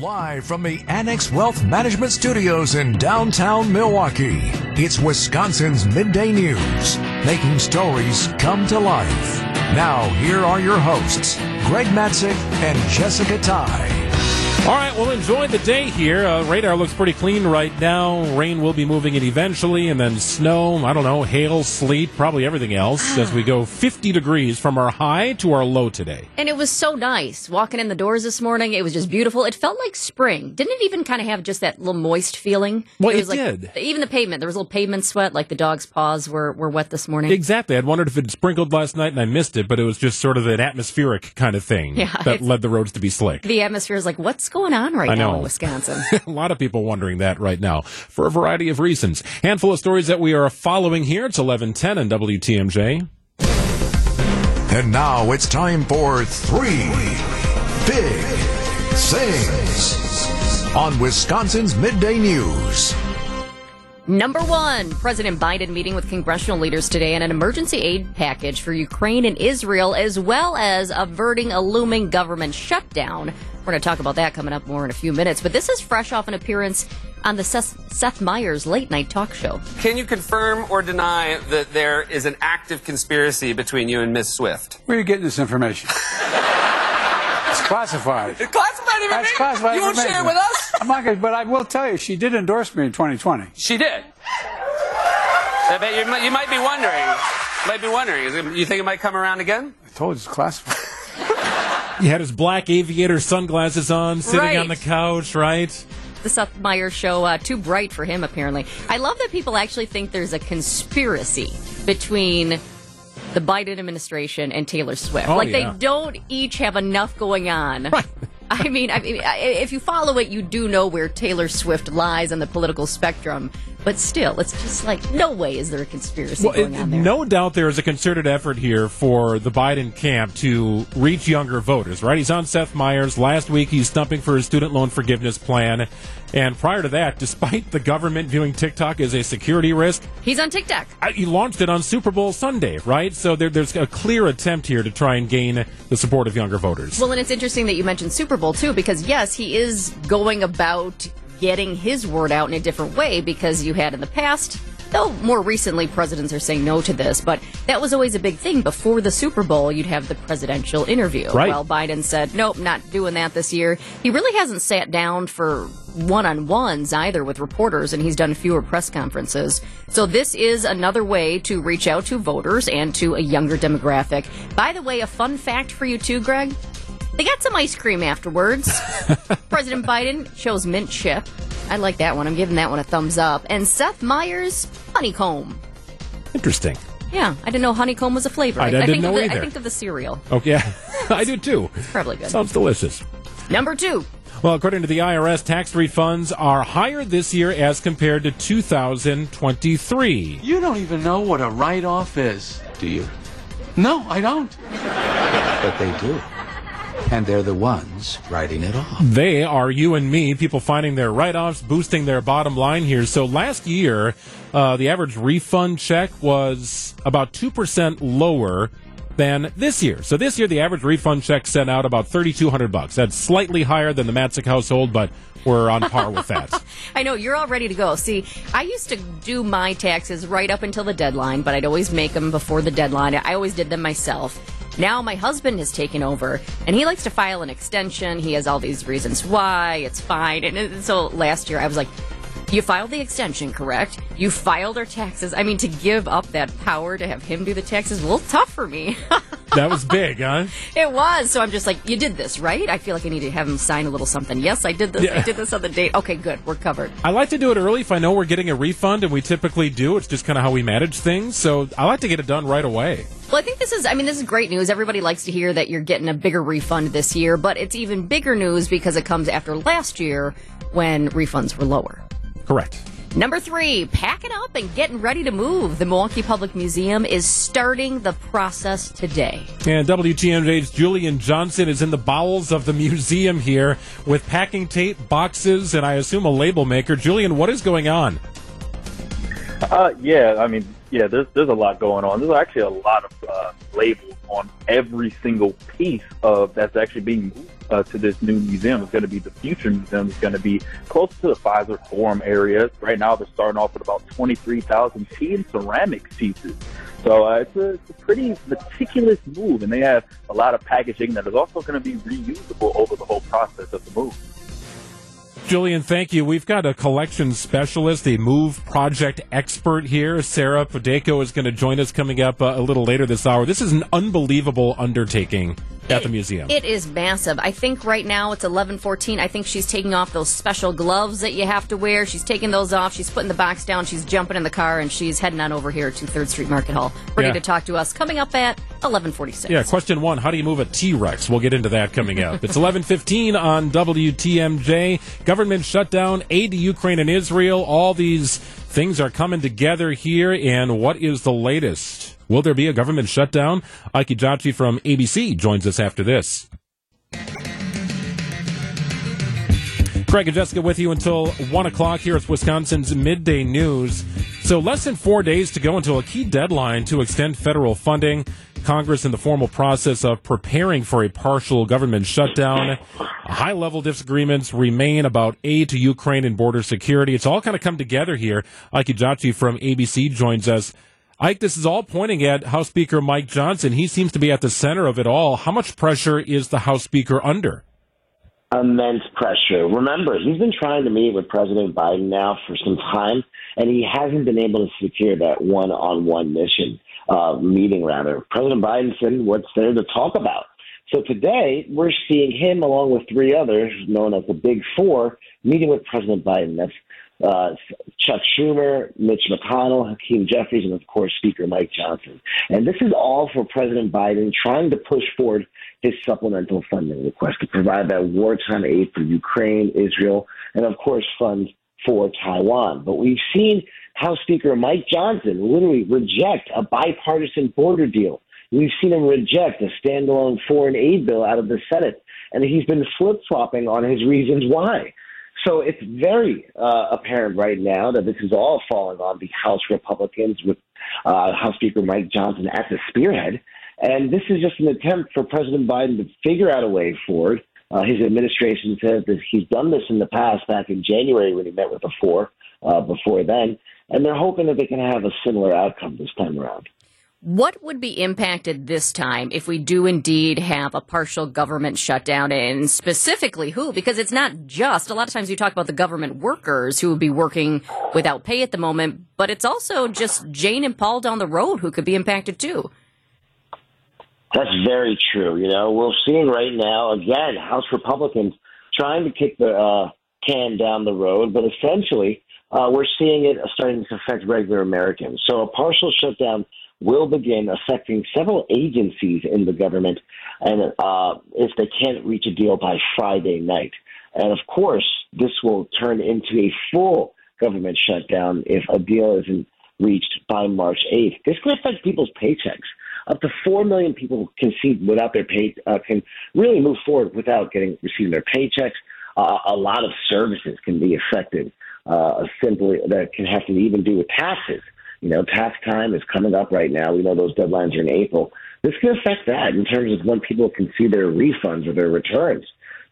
Live from the Annex Wealth Management Studios in downtown Milwaukee, it's Wisconsin's Midday News, making stories come to life. Now, here are your hosts, Greg Matzek and Jessica Tighe. All right, well, enjoy the day here. Uh, radar looks pretty clean right now. Rain will be moving in eventually, and then snow, I don't know, hail, sleet, probably everything else as we go 50 degrees from our high to our low today. And it was so nice walking in the doors this morning. It was just beautiful. It felt like spring. Didn't it even kind of have just that little moist feeling? Well, was it like, did. Even the pavement, there was a little pavement sweat, like the dog's paws were, were wet this morning. Exactly. I'd wondered if it sprinkled last night and I missed it, but it was just sort of an atmospheric kind of thing Yeah, that led the roads to be slick. The atmosphere is like, what's going on right I now in Wisconsin? a lot of people wondering that right now for a variety of reasons. Handful of stories that we are following here. It's 1110 on WTMJ. And now it's time for three big things on Wisconsin's Midday News. Number one, President Biden meeting with congressional leaders today on an emergency aid package for Ukraine and Israel, as well as averting a looming government shutdown. We're going to talk about that coming up more in a few minutes. But this is fresh off an appearance on the Seth, Seth Meyers late night talk show. Can you confirm or deny that there is an active conspiracy between you and Miss Swift? Where are you getting this information? it's classified. Classified information. That's classified You won't share it with us? I'm not gonna, but I will tell you, she did endorse me in 2020. She did. I bet you, might- you might be wondering. Might be wondering. Is it- You think it might come around again? I told you it's classified. He had his black aviator sunglasses on, sitting Right. on the couch, right? The Seth Meyers show, uh, too bright for him, apparently. I love that people actually think there's a conspiracy between the Biden administration and Taylor Swift. Oh, like yeah. they don't each have enough going on. I mean, I mean, I- if you follow it, you do know where Taylor Swift lies on the political spectrum. But still, it's just like no way is there a conspiracy Well, going it- on there. no doubt there is a concerted effort here for the Biden camp to reach younger voters, right? He's on Seth Meyers. Last week, he's stumping for his student loan forgiveness plan. And prior to that, despite the government viewing TikTok as a security risk, He's on TikTok. I- he launched it on Super Bowl Sunday, right? So there, there's a clear attempt here to try and gain the support of younger voters. Well, and it's interesting that you mentioned Super Bowl too, because yes, he is going about getting his word out in a different way because you had in the past. Though more recently, presidents are saying no to this, but that was always a big thing. Before the Super Bowl, you'd have the presidential interview. Right. Well, Biden said, nope, not doing that this year. He really hasn't sat down for one on ones either with reporters, and he's done fewer press conferences. So, this is another way to reach out to voters and to a younger demographic. By the way, a fun fact for you, too, Greg. They got some ice cream afterwards. President Biden chose mint chip. I like that one. I'm giving that one a thumbs up. And Seth Meyers, honeycomb. Interesting. Yeah, I didn't know honeycomb was a flavor. I- I didn't think know of the, either. I think of the cereal. Okay, yeah, I do too. It's Probably good. Sounds delicious. Number two. Well, according to the IRS, tax refunds are higher this year as compared to 2023. You don't even know what a write off is, do you? No, I don't. But they do. And they're the ones writing it off. They are you and me, people finding their write offs, boosting their bottom line here. So last year, uh, the average refund check was about 2% lower than this year. So this year, the average refund check sent out about 3200 bucks. That's slightly higher than the Matzek household, but we're on par with that. I know you're all ready to go. See, I used to do my taxes right up until the deadline, but I'd always make them before the deadline. I always did them myself. Now my husband has taken over, and he likes to file an extension. He has all these reasons why it's fine. And so last year I was like, "You filed the extension, correct? You filed our taxes." I mean, to give up that power to have him do the taxes a little tough for me. that was big, huh? It was. So I'm just like, you did this, right? I feel like I need to have him sign a little something. Yes, I did this. Yeah. I did this on the date. Okay, good. We're covered. I like to do it early if I know we're getting a refund, and we typically do. It's just kind of how we manage things. So I like to get it done right away. Well, I think this is, I mean, this is great news. Everybody likes to hear that you're getting a bigger refund this year, but it's even bigger news because it comes after last year when refunds were lower. Correct. Number three, packing up and getting ready to move. The Milwaukee Public Museum is starting the process today. And WTMJ's Julian Johnson is in the bowels of the museum here with packing tape, boxes, and I assume a label maker. Julian, what is going on? Uh, yeah, I mean, Yeah, there's there's a lot going on. There's actually a lot of uh, labels on every single piece of that's actually being moved uh, to this new museum. It's going to be the Future Museum. It's going to be close to the Fiserv Forum area. Right now, they're starting off with about 23,000 tea and ceramic pieces. So uh, it's, a, it's a pretty meticulous move, and they have a lot of packaging that is also going to be reusable over the whole process of the move. Julian, thank you. We've got a collection specialist, a move project expert here. Sarah Podeko is going to join us coming up uh, a little later this hour. This is an unbelievable undertaking at the museum. It is massive. I think right now it's eleven fourteen. I think she's taking off those special gloves that you have to wear. She's taking those off. She's putting the box down. She's jumping in the car and she's heading on over here to Third Street Market Hall, ready Yeah. to talk to us. Coming up at eleven forty six. Yeah, question one: How do you move a T Rex? We'll get into that coming up. it's eleven fifteen on WTMJ. Government shutdown, aid to Ukraine and Israel. All these things are coming together here. And what is the latest? Will there be a government shutdown? Ike Ejiochi from ABC joins us after this. Craig and Jessica with you until 1 o'clock here at Wisconsin's Midday News. So, less than four days to go until a key deadline to extend federal funding. Congress in the formal process of preparing for a partial government shutdown. High level disagreements remain about aid to Ukraine and border security. It's all kind of come together here. Ike Ejiochi from ABC joins us. Ike, this is all pointing at House Speaker Mike Johnson. He seems to be at the center of it all. How much pressure is the House Speaker under? immense pressure. Remember, he's been trying to meet with President Biden now for some time, and he hasn't been able to secure that one-on-one mission uh, meeting. Rather, President Biden said, "What's there to talk about?" So today, we're seeing him along with three others, known as the Big Four, meeting with President Biden. That's uh, Chuck Schumer, Mitch McConnell, Hakeem Jeffries, and of course Speaker Mike Johnson. And this is all for President Biden trying to push forward his supplemental funding request to provide that wartime aid for Ukraine, Israel, and of course funds for Taiwan. But we've seen House Speaker Mike Johnson literally reject a bipartisan border deal. We've seen him reject a standalone foreign aid bill out of the Senate, and he's been flip flopping on his reasons why. So it's very uh, apparent right now that this is all falling on the House Republicans with uh, House Speaker Mike Johnson at the spearhead. And this is just an attempt for President Biden to figure out a way forward. Uh, his administration says that he's done this in the past, back in January when he met with the four uh, before then. And they're hoping that they can have a similar outcome this time around. What would be impacted this time if we do indeed have a partial government shutdown, and specifically who? Because it's not just a lot of times you talk about the government workers who would be working without pay at the moment, but it's also just Jane and Paul down the road who could be impacted too. That's very true. You know, we're seeing right now again House Republicans trying to kick the uh, can down the road, but essentially uh, we're seeing it starting to affect regular Americans. So a partial shutdown will begin affecting several agencies in the government, and uh, if they can't reach a deal by Friday night, and of course this will turn into a full government shutdown if a deal isn't reached by March 8th. This could affect people's paychecks. Up to four million people can see without their pay uh, can really move forward without getting receiving their paychecks. Uh, a lot of services can be affected uh, simply that can have to even do with taxes. You know, tax time is coming up right now. We know those deadlines are in April. This can affect that in terms of when people can see their refunds or their returns.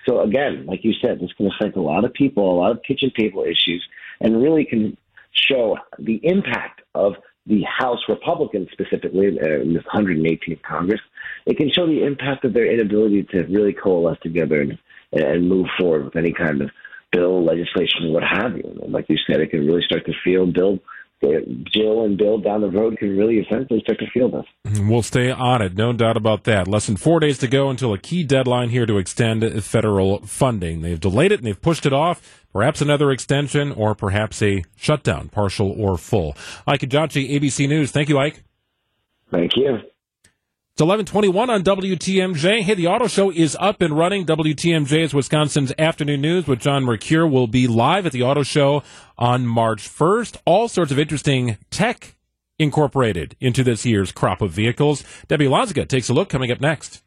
So again, like you said, this can affect a lot of people, a lot of kitchen table issues, and really can show the impact of the House Republicans specifically uh, in this 118th Congress. It can show the impact of their inability to really coalesce together and, and move forward with any kind of bill, legislation, what have you. And like you said, it can really start to feel, build, Jill and Bill down the road can really essentially start to feel this. We'll stay on it, no doubt about that. Less than four days to go until a key deadline here to extend federal funding. They've delayed it and they've pushed it off. Perhaps another extension or perhaps a shutdown, partial or full. Ike Ejiochi, ABC News. Thank you, Ike. Thank you. It's 1121 on WTMJ. Hey, the auto show is up and running. WTMJ is Wisconsin's afternoon news with John Mercure will be live at the auto show on March 1st. All sorts of interesting tech incorporated into this year's crop of vehicles. Debbie Loziga takes a look coming up next.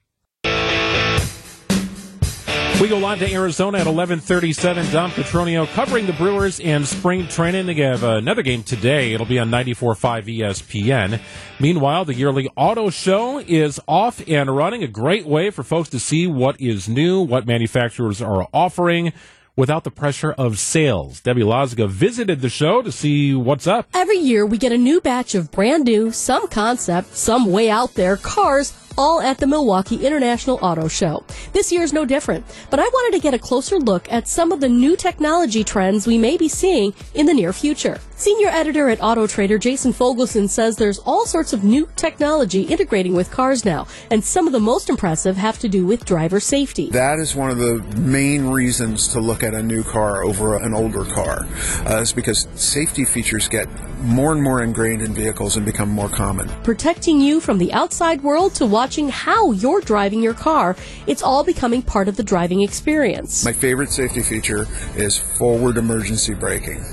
We go on to Arizona at 11:37. Dom Petronio covering the Brewers and spring training. They have another game today. It'll be on 94.5 ESPN. Meanwhile, the yearly auto show is off and running. A great way for folks to see what is new, what manufacturers are offering without the pressure of sales. Debbie Loziga visited the show to see what's up. Every year, we get a new batch of brand new, some concept, some way out there cars all at the Milwaukee International Auto Show. This year is no different, but I wanted to get a closer look at some of the new technology trends we may be seeing in the near future. Senior editor at Auto Trader Jason Fogelson says there's all sorts of new technology integrating with cars now, and some of the most impressive have to do with driver safety. That is one of the main reasons to look at a new car over an older car, uh, is because safety features get more and more ingrained in vehicles and become more common. Protecting you from the outside world to watching how you're driving your car, it's all becoming part of the driving experience. My favorite safety feature is forward emergency braking.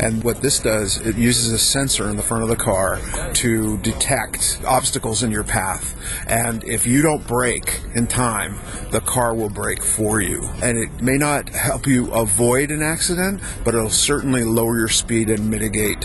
And what this does, it uses a sensor in the front of the car to detect obstacles in your path. And if you don't brake in time, the car will brake for you. And it may not help you avoid an accident, but it'll certainly lower your speed and mitigate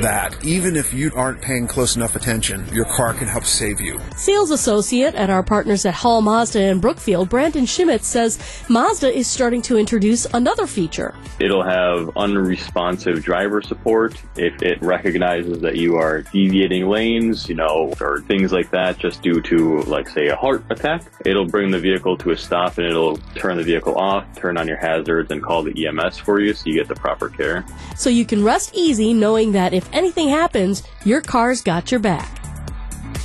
that. Even if you aren't paying close enough attention, your car can help save you. Sales associate at our partners at Hall Mazda in Brookfield, Brandon Schmitz says Mazda is starting to introduce another feature. It'll have unresponsive driver support if it recognizes that you are deviating lanes, you know, or things like that just due to, like, say, a heart attack. It'll bring the vehicle to a stop and it'll turn the vehicle off, turn on your hazards, and call the EMS for you so you get the proper care. So you can rest easy knowing that if anything happens, your car's got your back.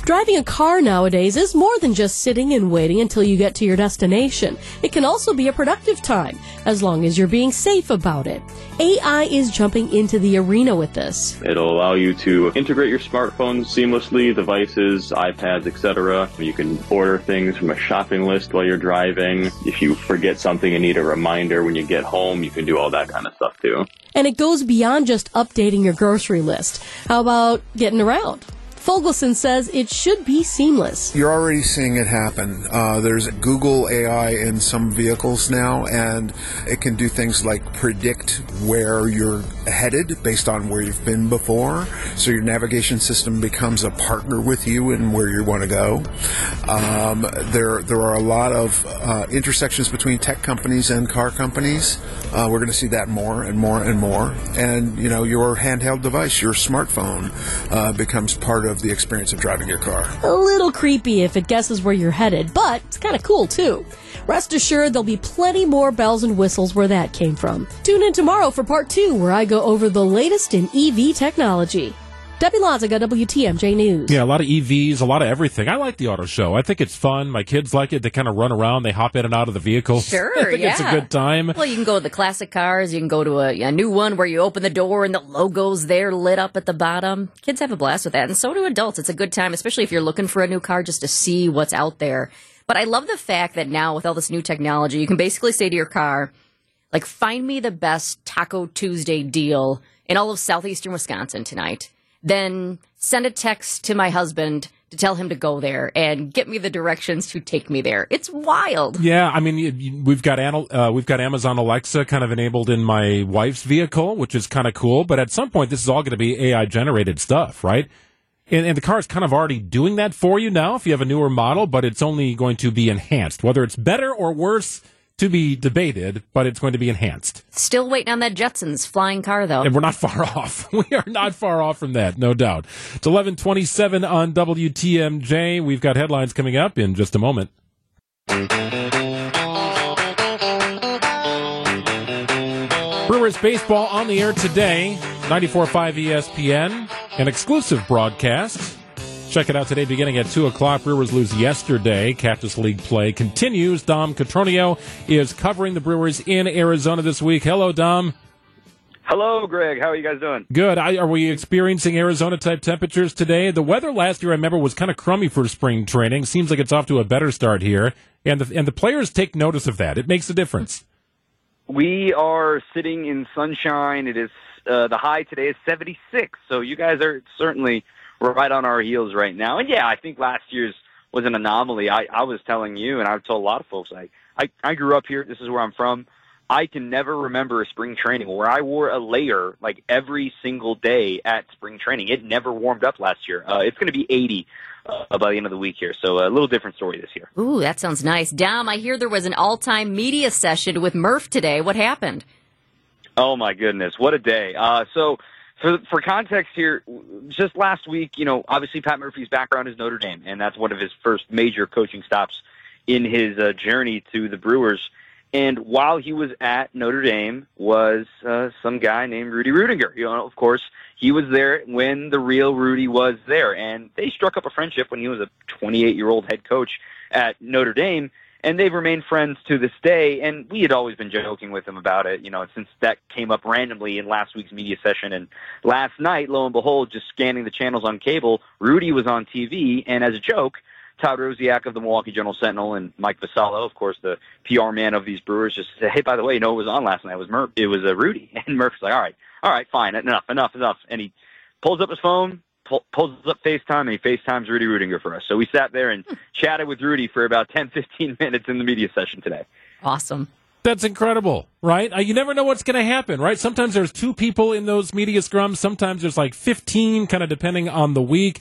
Driving a car nowadays is more than just sitting and waiting until you get to your destination. It can also be a productive time, as long as you're being safe about it. AI is jumping into the arena with this. It'll allow you to integrate your smartphones seamlessly, devices, iPads, etc. You can order things from a shopping list while you're driving. If you forget something and need a reminder when you get home, you can do all that kind of stuff too. And it goes beyond just updating your grocery list. How about getting around? Fogelson says it should be seamless. You're already seeing it happen. Uh, there's Google AI in some vehicles now, and it can do things like predict where you're headed based on where you've been before. So your navigation system becomes a partner with you in where you want to go. Um, there, there are a lot of uh, intersections between tech companies and car companies. Uh, we're going to see that more and more and more. And you know, your handheld device, your smartphone, uh, becomes part of the experience of driving your car. A little creepy if it guesses where you're headed, but it's kind of cool too. Rest assured, there'll be plenty more bells and whistles where that came from. Tune in tomorrow for part two, where I go over the latest in EV technology. Debbie Loziga, WTMJ News. Yeah, a lot of EVs, a lot of everything. I like the auto show. I think it's fun. My kids like it. They kind of run around. They hop in and out of the vehicles. Sure, I think yeah. it's a good time. Well, you can go to the classic cars. You can go to a, a new one where you open the door and the logo's there lit up at the bottom. Kids have a blast with that, and so do adults. It's a good time, especially if you're looking for a new car just to see what's out there. But I love the fact that now with all this new technology, you can basically say to your car, like, find me the best Taco Tuesday deal in all of southeastern Wisconsin tonight. Then send a text to my husband to tell him to go there and get me the directions to take me there. It's wild. Yeah, I mean, we've got uh, we've got Amazon Alexa kind of enabled in my wife's vehicle, which is kind of cool. But at some point, this is all going to be AI generated stuff, right? And, and the car is kind of already doing that for you now if you have a newer model, but it's only going to be enhanced. Whether it's better or worse to be debated, but it's going to be enhanced. Still waiting on that Jetsons flying car, though. And we're not far off. We are not far off from that, no doubt. It's 1127 on WTMJ. We've got headlines coming up in just a moment. Brewers baseball on the air today, 94.5 ESPN, an exclusive broadcast. Check it out today beginning at 2 o'clock. Brewers lose yesterday. Cactus League play continues. Dom Petronio is covering the Brewers in Arizona this week. Hello, Dom. Hello, Greg. How are you guys doing? Good. I, are we experiencing Arizona type temperatures today? The weather last year, I remember, was kind of crummy for spring training. Seems like it's off to a better start here, and the and the players take notice of that. It makes a difference. We are sitting in sunshine. It is uh, the high today is 76. So you guys are certainly right on our heels right now. And yeah, I think last year's was an anomaly. I, I was telling you, and I've told a lot of folks, I, I, I grew up here. This is where I'm from. I can never remember a spring training where I wore a layer like every single day at spring training. It never warmed up last year. Uh, it's going to be 80 uh, by the end of the week here, so a little different story this year. Ooh, that sounds nice. Dom, I hear there was an all-time media session with Murph today. What happened? Oh my goodness, what a day! Uh, so for for context here, just last week, you know, obviously Pat Murphy's background is Notre Dame, and that's one of his first major coaching stops in his uh, journey to the Brewers. And while he was at Notre Dame, was uh, some guy named Rudy Ruettiger. You know, of course, he was there when the real Rudy was there, and they struck up a friendship when he was a 28 year old head coach at Notre Dame. And they've remained friends to this day. And we had always been joking with him about it, you know, since that came up randomly in last week's media session. And last night, lo and behold, just scanning the channels on cable, Rudy was on TV, and as a joke, Todd Rosiak of the Milwaukee Journal Sentinel and Mike Vassallo, of course, the PR man of these Brewers, just said, "Hey, by the way, you know what was on last night? It was Murph. It was uh, Rudy." And Murph's like, "All right, all right, fine, enough, enough, enough." And he pulls up his phone, pull, pulls up FaceTime, and he FaceTimes Rudy Ruettiger for us. So we sat there and chatted with Rudy for about 10, 15 minutes in the media session today. Awesome. That's incredible, right? Uh, you never know what's going to happen, right? Sometimes there's two people in those media scrums. Sometimes there's like 15, kind of depending on the week.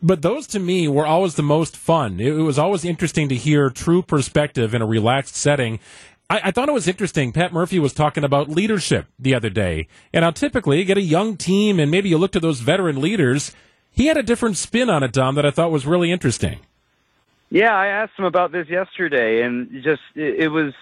But those to me were always the most fun. It, it was always interesting to hear true perspective in a relaxed setting. I, I, thought it was interesting. Pat Murphy was talking about leadership the other day. And now typically you get a young team and maybe you look to those veteran leaders. He had a different spin on it, Dom, that I thought was really interesting. Yeah, I asked him about this yesterday, and just it, it was,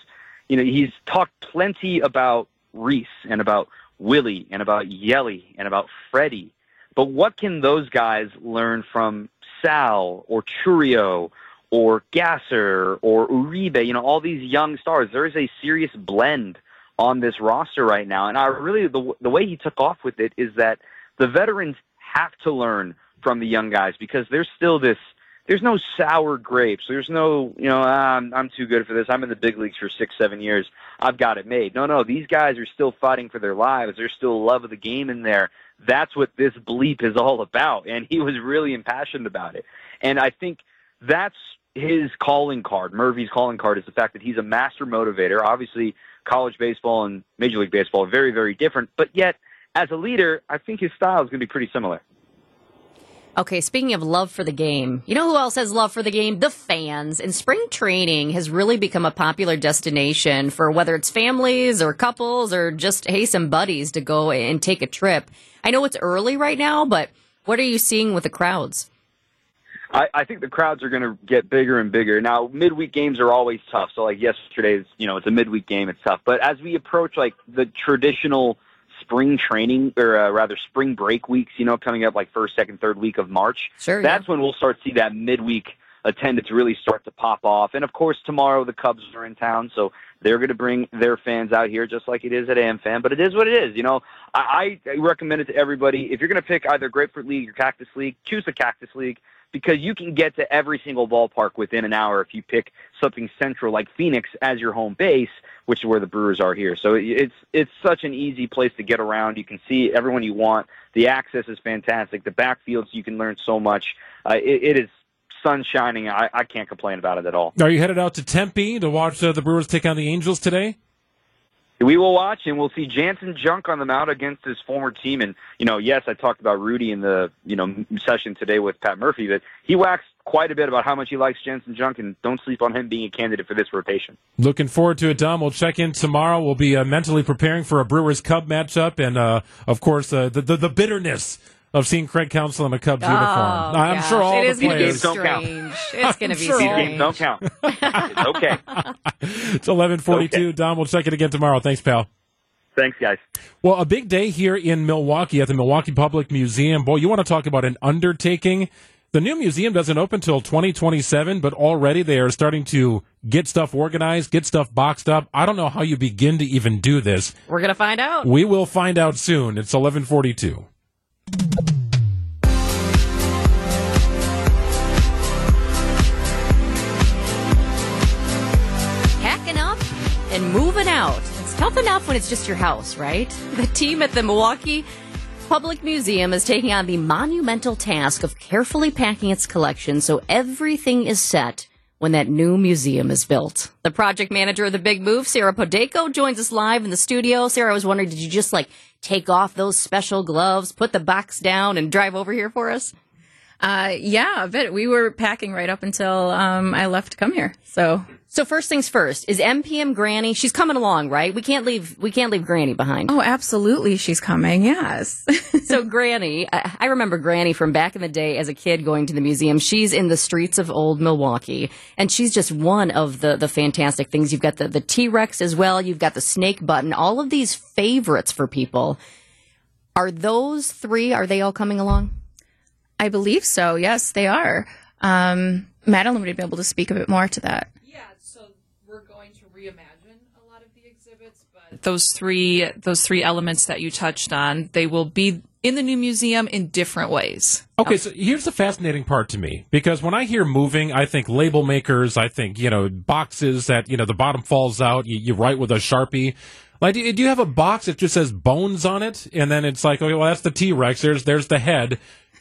you know, he's talked plenty about Reese and about Willie and about Yelly and about Freddie but what can those guys learn from Sal or Chourio or Gasser or Uribe? You know, all these young stars. There is a serious blend on this roster right now, and I really the the way he took off with it is that the veterans have to learn from the young guys because there's still this there's no sour grapes. There's no, you know, ah, I'm, I'm too good for this. I'm in the big leagues for six, seven years. I've got it made. No, no, these guys are still fighting for their lives. There's still love of the game in there that's what this bleep is all about. And he was really impassioned about it. And I think that's his calling card. Murphy's calling card is the fact that he's a master motivator. Obviously, college baseball and Major League Baseball are very, very different. But yet, as a leader, I think his style is going to be pretty similar. Okay, speaking of love for the game, you know who else has love for the game? The fans. And spring training has really become a popular destination for whether it's families or couples or just, hey, some buddies to go and take a trip. I know it's early right now, but what are you seeing with the crowds? I, I think the crowds are going to get bigger and bigger. Now, midweek games are always tough. So, like yesterday's, you know, it's a midweek game. It's tough. But as we approach like the traditional spring training or uh, rather spring break weeks, you know, coming up like first, second, third week of March. Sure. That's yeah. when we'll start to see that midweek attendance really start to pop off. And of course, tomorrow the Cubs are in town, so they're going to bring their fans out here just like it is at AmFam. But it is what it is. You know, I, I recommend it to everybody. If you're going to pick either Grapefruit League or Cactus League, choose the Cactus League because you can get to every single ballpark within an hour if you pick something central like Phoenix as your home base, which is where the Brewers are here. So it's it's such an easy place to get around. You can see everyone you want. The access is fantastic. The backfields you can learn so much. Uh, it, it is sun shining. I, I can't complain about it at all. Are you headed out to Tempe to watch uh, the Brewers take on the Angels today? We will watch, and we'll see Janson Junk on the mound against his former team. And you know, yes, I talked about Rudy in the you know session today with Pat Murphy, but he waxed quite a bit about how much he likes Janson Junk, and don't sleep on him being a candidate for this rotation. Looking forward to it, Dom. We'll check in tomorrow. We'll be uh, mentally preparing for a Brewers Cub matchup, and uh, of course, uh, the, the the bitterness of seeing Craig Counsell in a Cubs oh, uniform. I'm gosh. sure all it the is going to be players don't count. strange. It's going to be sure These strange. games don't count. it's okay. It's 11:42. Okay. Dom, we'll check it again tomorrow. Thanks, pal. Thanks, guys. Well, a big day here in Milwaukee at the Milwaukee Public Museum. Boy, you want to talk about an undertaking. The new museum doesn't open until 2027, but already they are starting to get stuff organized, get stuff boxed up. I don't know how you begin to even do this. We're going to find out. We will find out soon. It's 1142. Packing up and moving out. It's tough enough when it's just your house, right? The team at the Milwaukee Public Museum is taking on the monumental task of carefully packing its collection so everything is set when that new museum is built. The project manager of the big move, Sarah Podeco, joins us live in the studio. Sarah, I was wondering, did you just like take off those special gloves, put the box down, and drive over here for us? Uh, yeah, a bit. We were packing right up until um, I left to come here. So, so first things first is MPM Granny. She's coming along, right? We can't leave. We can't leave Granny behind. Oh, absolutely, she's coming. Yes. so Granny, I, I remember Granny from back in the day as a kid going to the museum. She's in the streets of old Milwaukee, and she's just one of the the fantastic things. You've got the the T Rex as well. You've got the snake button. All of these favorites for people. Are those three? Are they all coming along? I believe so. Yes, they are. Um, Madeline would be able to speak a bit more to that. Yeah, so we're going to reimagine a lot of the those three those three elements that you touched on, they will be in the new museum in different ways. Okay, so here's the fascinating part to me because when I hear moving, I think label makers, I think you know boxes that you know the bottom falls out, you, you write with a sharpie. Like, do you have a box that just says bones on it, and then it's like, okay, well, that's the T Rex. There's there's the head.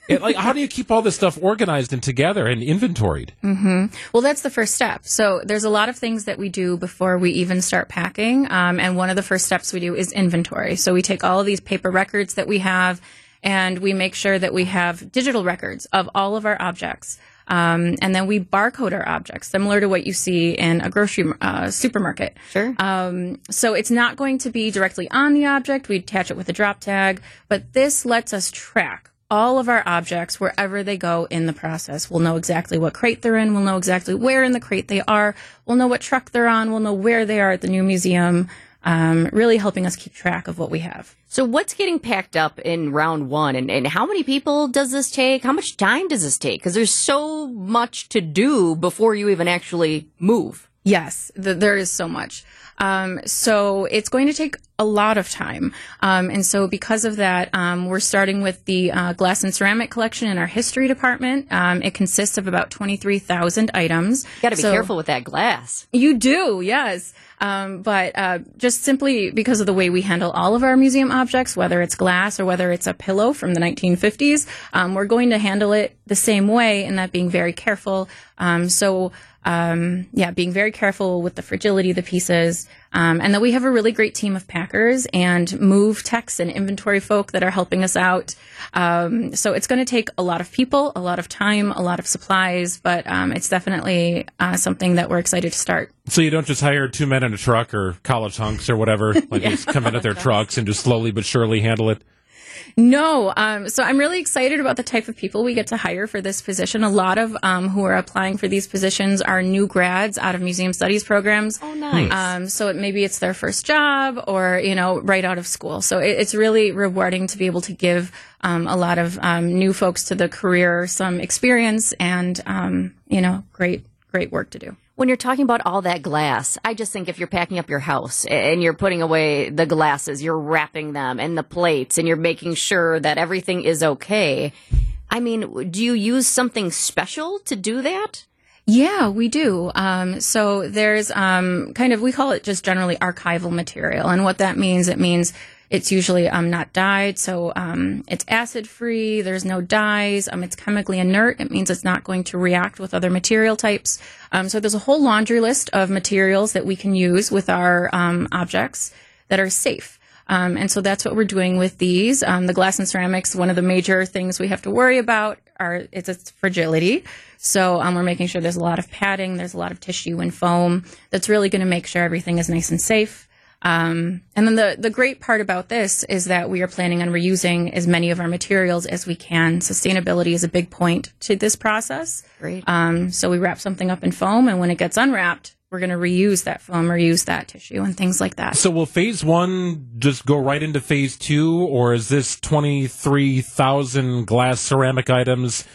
It, like, how do you keep all this stuff organized and together and inventoried? Mm-hmm. Well, that's the first step. So there's a lot of things that we do before we even start packing, um, and one of the first steps we do is inventory. So we take all of these paper records that we have, and we make sure that we have digital records of all of our objects. Um, and then we barcode our objects, similar to what you see in a grocery uh, supermarket. Sure. Um, so it's not going to be directly on the object. We attach it with a drop tag, but this lets us track all of our objects wherever they go in the process. We'll know exactly what crate they're in. We'll know exactly where in the crate they are. We'll know what truck they're on. We'll know where they are at the new museum. Um, really helping us keep track of what we have. So, what's getting packed up in round one, and, and how many people does this take? How much time does this take? Because there's so much to do before you even actually move. Yes, th- there is so much. Um, so it's going to take a lot of time. Um, and so because of that, um, we're starting with the uh, glass and ceramic collection in our history department. Um, it consists of about 23,000 items. You got to be so, careful with that glass. You do, yes. Um, but uh, just simply because of the way we handle all of our museum objects, whether it's glass or whether it's a pillow from the 1950s, um, we're going to handle it the same way, and that being very careful. so um, yeah, being very careful with the fragility of the pieces. Um, and that we have a really great team of packers and move techs and inventory folk that are helping us out. Um, so it's going to take a lot of people, a lot of time, a lot of supplies, but um, it's definitely uh, something that we're excited to start. So you don't just hire two men in a truck or college hunks or whatever, like yeah. just come in at their trucks and just slowly but surely handle it. No. Um, so I'm really excited about the type of people we get to hire for this position. A lot of um, who are applying for these positions are new grads out of museum studies programs. Oh, nice. Um, so it, maybe it's their first job or, you know, right out of school. So it, it's really rewarding to be able to give um, a lot of um, new folks to the career some experience and, um, you know, great, great work to do. When you're talking about all that glass, I just think if you're packing up your house and you're putting away the glasses, you're wrapping them and the plates and you're making sure that everything is okay. I mean, do you use something special to do that? Yeah, we do. Um, so there's um, kind of, we call it just generally archival material. And what that means, it means it's usually um, not dyed, so um, it's acid free. There's no dyes. Um, it's chemically inert. It means it's not going to react with other material types. Um, so there's a whole laundry list of materials that we can use with our um, objects that are safe. Um, and so that's what we're doing with these. the glass and ceramics, one of the major things we have to worry about are it's its fragility. So we're making sure there's a lot of padding, there's a lot of tissue and foam that's really going to make sure everything is nice and safe. Um, and then the, the great part about this is that we are planning on reusing as many of our materials as we can. Sustainability is a big point to this process. Great. Um, so we wrap something up in foam, and when it gets unwrapped, we're going to reuse that foam, reuse that tissue, and things like that. So will phase one just go right into phase two, or is this 23,000 glass ceramic items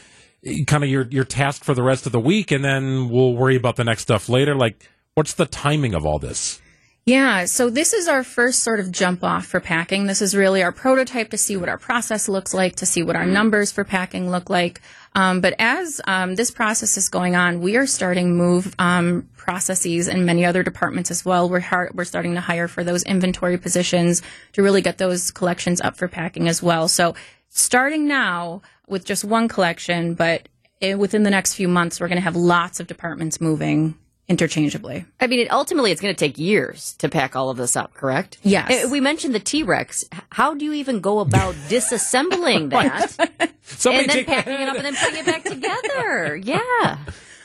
kind of your, your task for the rest of the week, and then we'll worry about the next stuff later? Like, what's the timing of all this? Yeah, so this is our first sort of jump off for packing. This is really our prototype to see what our process looks like, to see what our numbers for packing look like. Um, but as um, this process is going on, we are starting move um, processes in many other departments as well. We're har- we're starting to hire for those inventory positions to really get those collections up for packing as well. So starting now with just one collection, but eh, within the next few months, we're going to have lots of departments moving interchangeably. I mean, it, ultimately, it's going to take years to pack all of this up, correct? Yes. Uh, We mentioned the T Rex. How do you even go about disassembling that Somebody and then packing it up and then putting it back together? Yeah.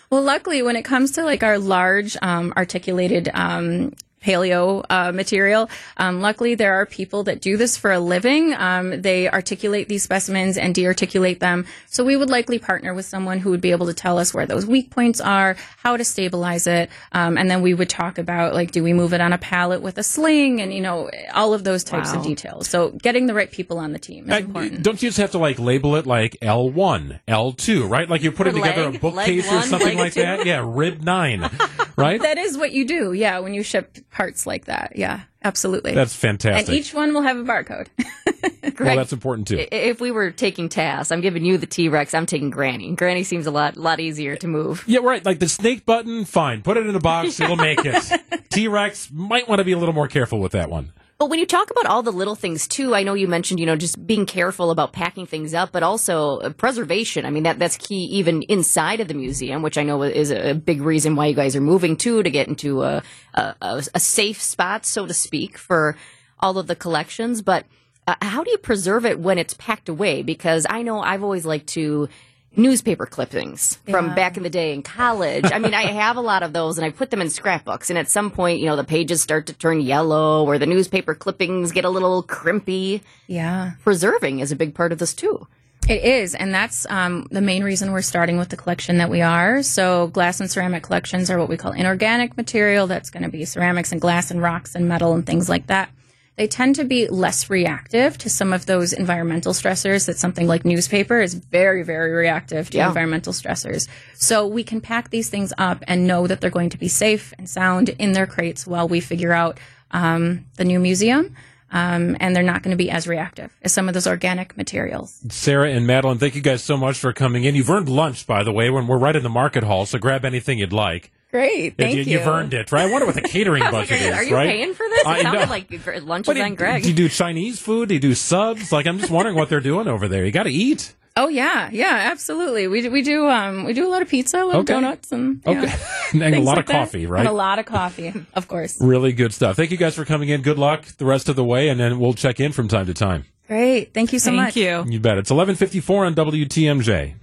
Well, luckily, when it comes to like our large um, articulated um, paleo uh, material, um, luckily there are people that do this for a living. Um, they articulate these specimens and de-articulate them. So we would likely partner with someone who would be able to tell us where those weak points are, how to stabilize it, um, and then we would talk about like, do we move it on a pallet with a sling, and you know, all of those types Wow. of details. So getting the right people on the team is Uh, important. Don't you just have to like label it like L1, L2, right? Like you're putting Or together a bookcase or something like two. that? Yeah, rib 9, right? That is what you do, yeah, when you ship parts like that. Yeah, absolutely. That's fantastic. And each one will have a barcode. well, that's important too. If we were taking tasks, I'm giving you the T Rex. I'm taking Granny. Granny seems a lot lot easier to move. Yeah, right. Like the snake button, fine. Put it in a box, it'll make it. T Rex might want to be a little more careful with that one. But when you talk about all the little things too, I know you mentioned, you know, just being careful about packing things up, but also uh, preservation. I mean, that that's key even inside of the museum, which I know is a big reason why you guys are moving too to get into a a, a, safe spot, so to speak, for all of the collections. But uh, how do you preserve it when it's packed away? Because I know I've always liked to newspaper clippings from back in the day in college. I mean, I have a lot of those and I put them in scrapbooks. And at some point, you know, the pages start to turn yellow or the newspaper clippings get a little crimpy. Yeah. Preserving is a big part of this too. It is, and that's um, the main reason we're starting with the collection that we are. So, glass and ceramic collections are what we call inorganic material. That's going to be ceramics and glass and rocks and metal and things like that. They tend to be less reactive to some of those environmental stressors that something like newspaper is very, very reactive to Yeah. environmental stressors. So, we can pack these things up and know that they're going to be safe and sound in their crates while we figure out um, the new museum. Um, and they're not going to be as reactive as some of those organic materials. Sarah and Madeline, thank you guys so much for coming in. You've earned lunch, by the way, when we're right in the market hall, so grab anything you'd like. Great, Yeah, thank you, you. have earned it, right? I wonder what the catering I like, budget are, is, are you right? paying for this? It I sounded know. like gr- lunch What was do on Greg. do you do Chinese food? Do you do subs? Like, I'm just wondering what they're doing over there. You got to eat. Oh yeah, yeah, absolutely. We do, we do um we do a lot of pizza, a lot Okay. of donuts, and Okay. yeah, And a lot like of that. coffee, right? And a lot of coffee, of course. Really good stuff. Thank you guys for coming in. Good luck the rest of the way, and then we'll check in from time to time. Great, thank you so Thank much. Thank you. You bet. It's 11:54 on WTMJ.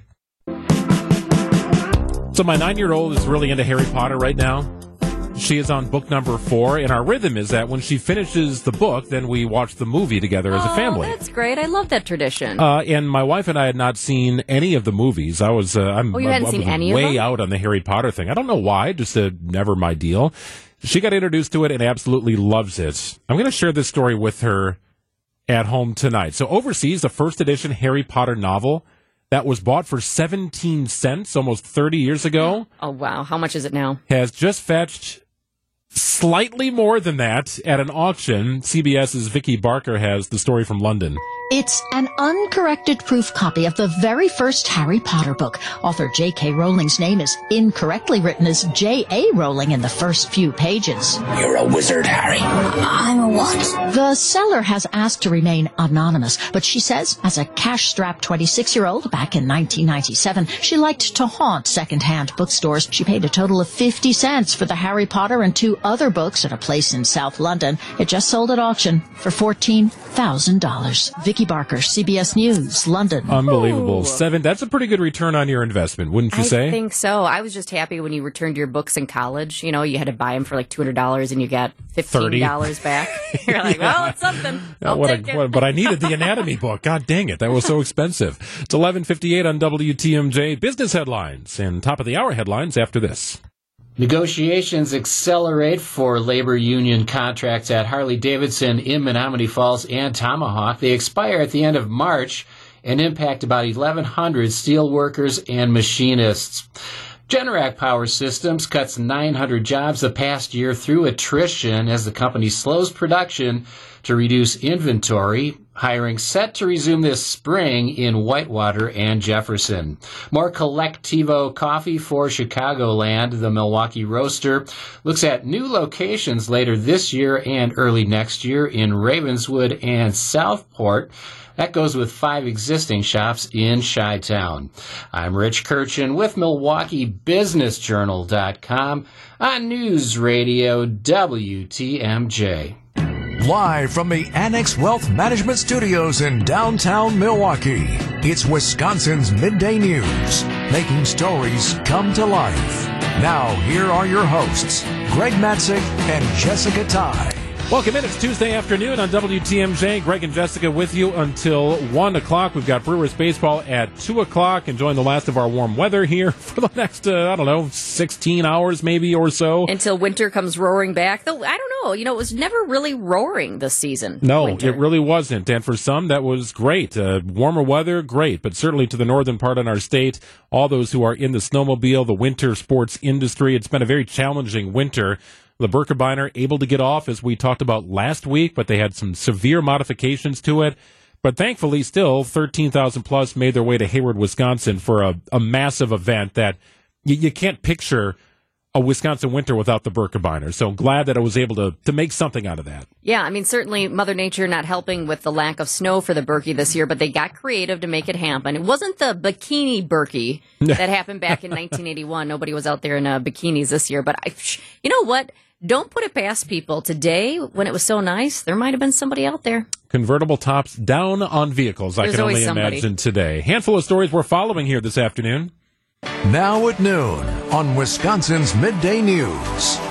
So my nine-year-old is really into Harry Potter right now. She is on book number four, and our rhythm is that when she finishes the book, then we watch the movie together as a Oh, family. that's great. I love that tradition. Uh, and my wife and I had not seen any of the movies. I was, uh, I'm, Oh, you hadn't I seen was any of way them? out on the Harry Potter thing. I don't know why, just uh, never my deal. She got introduced to it and absolutely loves it. I'm going to share this story with her at home tonight. So overseas, the first edition Harry Potter novel that was bought for 17 cents almost 30 years ago oh wow, how much is it now? has just fetched slightly more than that at an auction. CBS's Vicki Barker has the story from London. It's an uncorrected proof copy of the very first Harry Potter book. Author J.K. Rowling's name is incorrectly written as J.A. Rowling in the first few pages. You're a wizard, Harry. I'm a what? The seller has asked to remain anonymous, but she says as a cash-strapped 26-year-old back in 1997, she liked to haunt second-hand bookstores. She paid a total of 50 cents for the Harry Potter and two other books at a place in South London. It just sold at auction for $14,000. Vicki Barker, CBS News, London. Unbelievable. Seven. That's a pretty good return on your investment, wouldn't you I say? I think so. I was just happy when you returned your books in college. You know, you had to buy them for like two hundred dollars, and you got fifteen dollars back. You're like, well, it's something. I'll what a- it. what- but I needed the anatomy book. God dang it. That was so expensive. It's 1158 on WTMJ Business Headlines and top of the hour headlines after this. Negotiations accelerate for labor union contracts at Harley Davidson in Menomonee Falls and Tomahawk. They expire at the end of March and impact about 1,100 steel workers and machinists. Generac Power Systems cuts 900 jobs the past year through attrition as the company slows production to reduce inventory. Hiring set to resume this spring in Whitewater and Jefferson. More Colectivo coffee for Chicagoland. The Milwaukee Roaster looks at new locations later this year and early next year in Ravenswood and Southport. That goes with five existing shops in Chi Town. I'm Rich Kirchen with MilwaukeeBusinessJournal.com on News Radio WTMJ. Live from the Annex Wealth Management Studios in downtown Milwaukee, it's Wisconsin's Midday News, making stories come to life. Now, here are your hosts, Greg Matzek and Jessica Tighe. Welcome in. It's Tuesday afternoon on WTMJ. Greg and Jessica with you until 1 o'clock. We've got Brewers baseball at 2 o'clock, enjoying the last of our warm weather here for the next, uh, I don't know, 16 hours maybe or so. Until winter comes roaring back. Though, I don't know, you know, it was never really roaring this season. No, winter. it really wasn't. And for some, that was great. Uh, warmer weather, great. But certainly to the northern part in our state, all those who are in the snowmobile, the winter sports industry, it's been a very challenging winter. The Birkebeiner able to get off, as we talked about last week, but they had some severe modifications to it. But thankfully, still 13,000 plus made their way to Hayward, Wisconsin for a, a massive event that you, you can't picture a Wisconsin winter without the Birkebeiner. So I'm glad that I was able to, to make something out of that. Yeah, I mean, certainly Mother Nature not helping with the lack of snow for the Birkie this year, but they got creative to make it happen. It wasn't the bikini Birkie that happened back in 1981. Nobody was out there in uh, bikinis this year, but I, you know what? Don't put it past people. Today, when it was so nice, there might have been somebody out there. Convertible tops down on vehicles. I can only somebody. imagine today. Handful of stories we're following here this afternoon. Now at noon on Wisconsin's Midday News.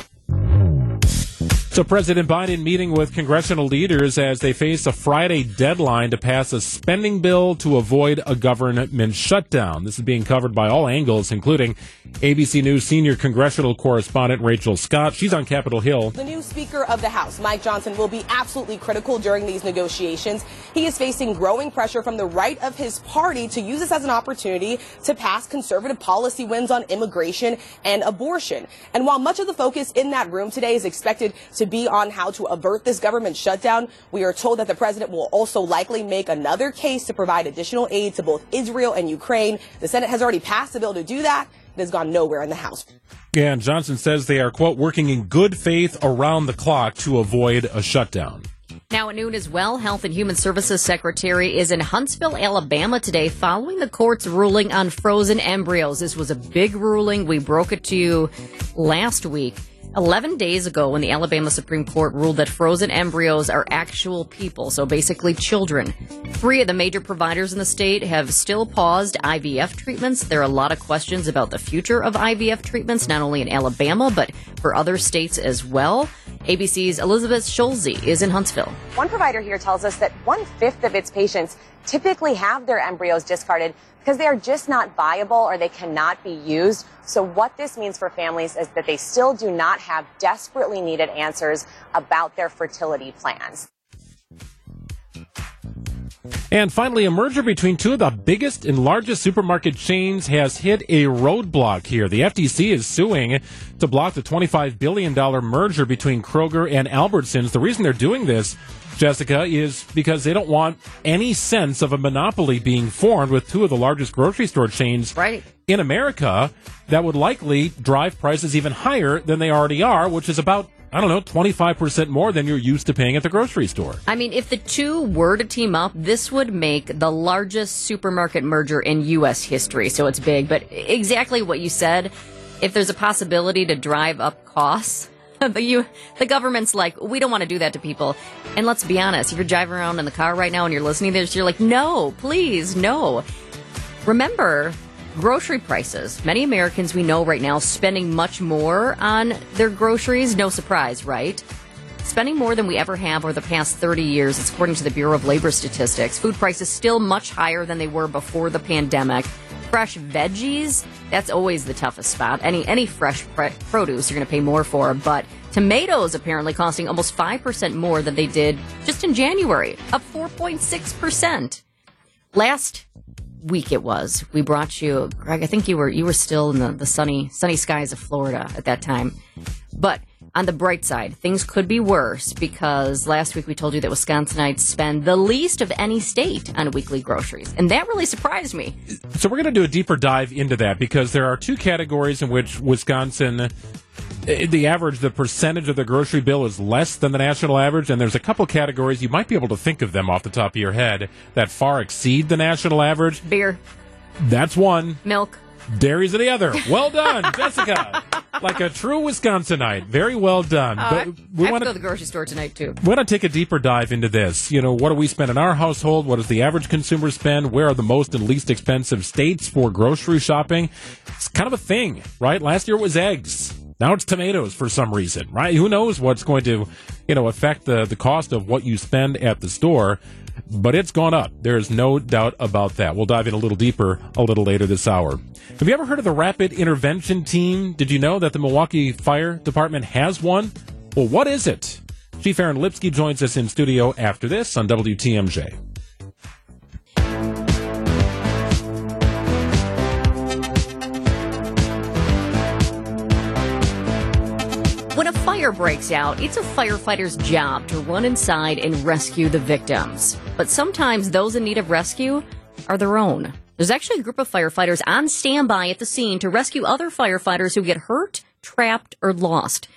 So, President Biden meeting with congressional leaders as they face a Friday deadline to pass a spending bill to avoid a government shutdown. This is being covered by all angles, including ABC News senior congressional correspondent Rachel Scott. She's on Capitol Hill. The new Speaker of the House, Mike Johnson, will be absolutely critical during these negotiations. He is facing growing pressure from the right of his party to use this as an opportunity to pass conservative policy wins on immigration and abortion. And while much of the focus in that room today is expected to be on how to avert this government shutdown, we are told that the president will also likely make another case to provide additional aid to both Israel and Ukraine. The Senate has already passed a bill to do that. It has gone nowhere in the House. And Johnson says they are, quote, working in good faith around the clock to avoid a shutdown. Now at noon as well, Health and Human Services Secretary is in Huntsville, Alabama today following the court's ruling on frozen embryos. This was a big ruling. We broke it to you last week. 11 days ago when the Alabama Supreme Court ruled that frozen embryos are actual people, so basically children. Three of the major providers in the state have still paused IVF treatments. There are a lot of questions about the future of IVF treatments, not only in Alabama, but for other states as well. ABC's Elizabeth Schulze is in Huntsville. One provider here tells us that one fifth of its patients typically have their embryos discarded because they are just not viable or they cannot be used. So what this means for families is that they still do not have desperately needed answers about their fertility plans. And finally, a merger between two of the biggest and largest supermarket chains has hit a roadblock here. The FTC is suing to block the $25 billion merger between Kroger and Albertsons. The reason they're doing this, Jessica, is because they don't want any sense of a monopoly being formed with two of the largest grocery store chains right. in America that would likely drive prices even higher than they already are, which is about I don't know, 25% more than you're used to paying at the grocery store. I mean, if the two were to team up, this would make the largest supermarket merger in U.S. history. So it's big. But exactly what you said, if there's a possibility to drive up costs, the, you, the government's like, we don't want to do that to people. And let's be honest, if you're driving around in the car right now and you're listening to this, you're like, no, please, no. Remember, grocery prices. Many Americans we know right now spending much more on their groceries. No surprise, right? Spending more than we ever have over the past 30 years, it's according to the Bureau of Labor Statistics. Food prices still much higher than they were before the pandemic. Fresh veggies, that's always the toughest spot. Any any fresh pre- produce you're going to pay more for, but tomatoes apparently costing almost 5% more than they did just in January, up 4.6%. Last week it was. We brought you, Greg. I think you were you were still in the, the sunny sunny skies of Florida at that time, but On the bright side, things could be worse because last week we told you that Wisconsinites spend the least of any state on weekly groceries. And that really surprised me. So we're going to do a deeper dive into that because there are two categories in which Wisconsin eh, the average the percentage of the grocery bill is less than the national average and there's a couple categories you might be able to think of them off the top of your head that far exceed the national average. Beer, That's one. milk. Dairies are the other. Well done, Jessica. Like a true Wisconsinite. Very well done. Uh, but we want to go to the grocery store tonight too. we want to take a deeper dive into this. You know, what do we spend in our household? What does the average consumer spend? Where are the most and least expensive states for grocery shopping? It's kind of a thing, right? Last year it was eggs. Now it's tomatoes for some reason, right? Who knows what's going to, you know, affect the, the cost of what you spend at the store. But it's gone up. There is no doubt about that. We'll dive in a little deeper a little later this hour. Have you ever heard of the Rapid Intervention Team? Did you know that the Milwaukee Fire Department has one? Well, what is it? Chief Aaron Lipski joins us in studio after this on WTMJ. Fire breaks out, it's a firefighter's job to run inside and rescue the victims. But sometimes those in need of rescue are their own. There's actually a group of firefighters on standby at the scene to rescue other firefighters who get hurt, trapped, or lost.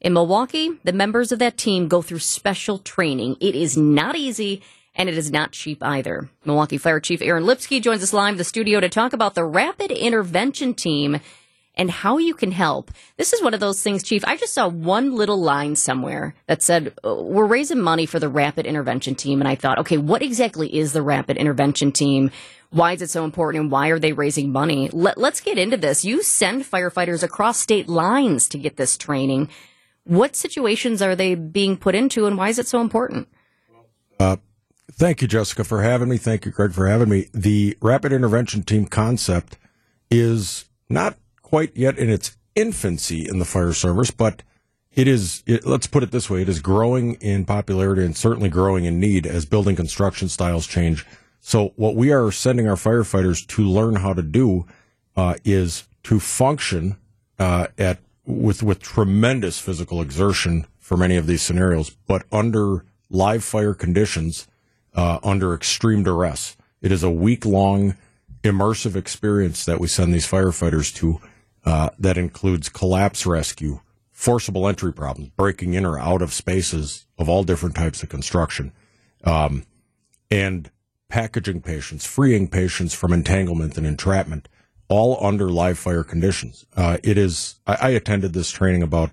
In Milwaukee, the members of that team go through special training. It is not easy and it is not cheap either. Milwaukee Fire Chief Aaron Lipski joins us live in the studio to talk about the Rapid Intervention Team and how you can help. This is one of those things, Chief. I just saw one little line somewhere that said, uh, We're raising money for the Rapid Intervention Team. And I thought, okay, what exactly is the Rapid Intervention Team? Why is it so important and why are they raising money? Let, let's get into this. You send firefighters across state lines to get this training. What situations are they being put into and why is it so important? Uh, thank you, Jessica, for having me. Thank you, Greg, for having me. The rapid intervention team concept is not quite yet in its infancy in the fire service, but it is, it, let's put it this way, it is growing in popularity and certainly growing in need as building construction styles change. So what we are sending our firefighters to learn how to do uh, is to function uh, at with with tremendous physical exertion for many of these scenarios, but under live fire conditions, uh, under extreme duress. It is a week long immersive experience that we send these firefighters to uh, that includes collapse rescue, forcible entry problems, breaking in or out of spaces of all different types of construction, um, and packaging patients, freeing patients from entanglement and entrapment, all under live fire conditions. Uh, it is. I, I attended this training about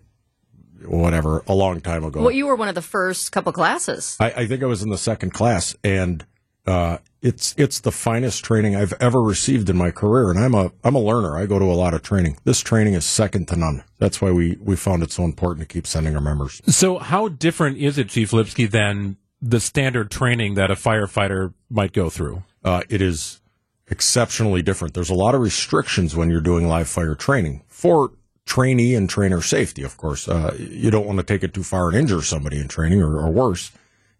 whatever a long time ago. Well, you were one of the first couple classes. I, I think I was in the second class, and uh, it's it's the finest training I've ever received in my career. And I'm a I'm a learner. I go to a lot of training. This training is second to none. That's why we we found it so important to keep sending our members. So, how different is it, Chief Lipski, than the standard training that a firefighter might go through? Uh, it is exceptionally different. There's a lot of restrictions when you're doing live fire training for trainee and trainer safety. Of course, uh, you don't want to take it too far and injure somebody in training or, or worse.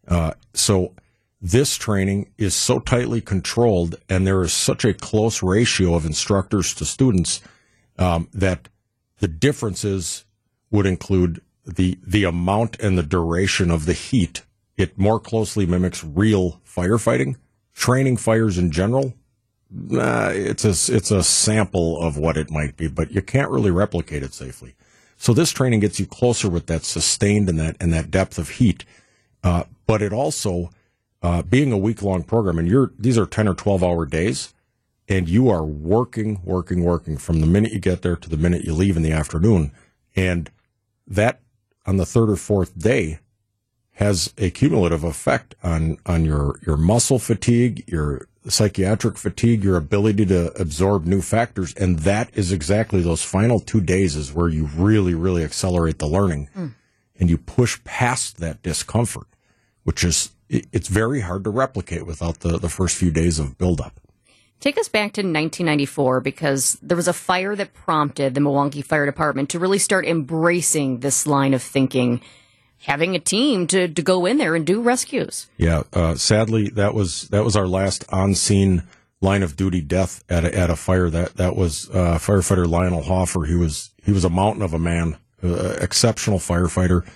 Uh, so this training is so tightly controlled and there is such a close ratio of instructors to students um, that the differences would include the the amount and the duration of the heat. It more closely mimics real firefighting. Training fires in general, it's a it's a sample of what it might be, but you can't really replicate it safely. So this training gets you closer with that sustained and that and that depth of heat. Uh, but it also uh, being a week long program, and you're these are ten or twelve hour days, and you are working, working, working from the minute you get there to the minute you leave in the afternoon, and that on the third or fourth day has a cumulative effect on on your your muscle fatigue, your psychiatric fatigue, your ability to absorb new factors, and that is exactly those final two days is where you really, really accelerate the learning, Mm. and you push past that discomfort, which is it's very hard to replicate without the the first few days of buildup. Take us back to 1994 because there was a fire that prompted the Milwaukee Fire Department to really start embracing this line of thinking, having a team to, to go in there and do rescues. Yeah, uh, sadly, that was that was our last on scene line of duty death at a, at a fire. That that was uh, firefighter Lionel Hoffer. He was he was a mountain of a man. uh, exceptional firefighter,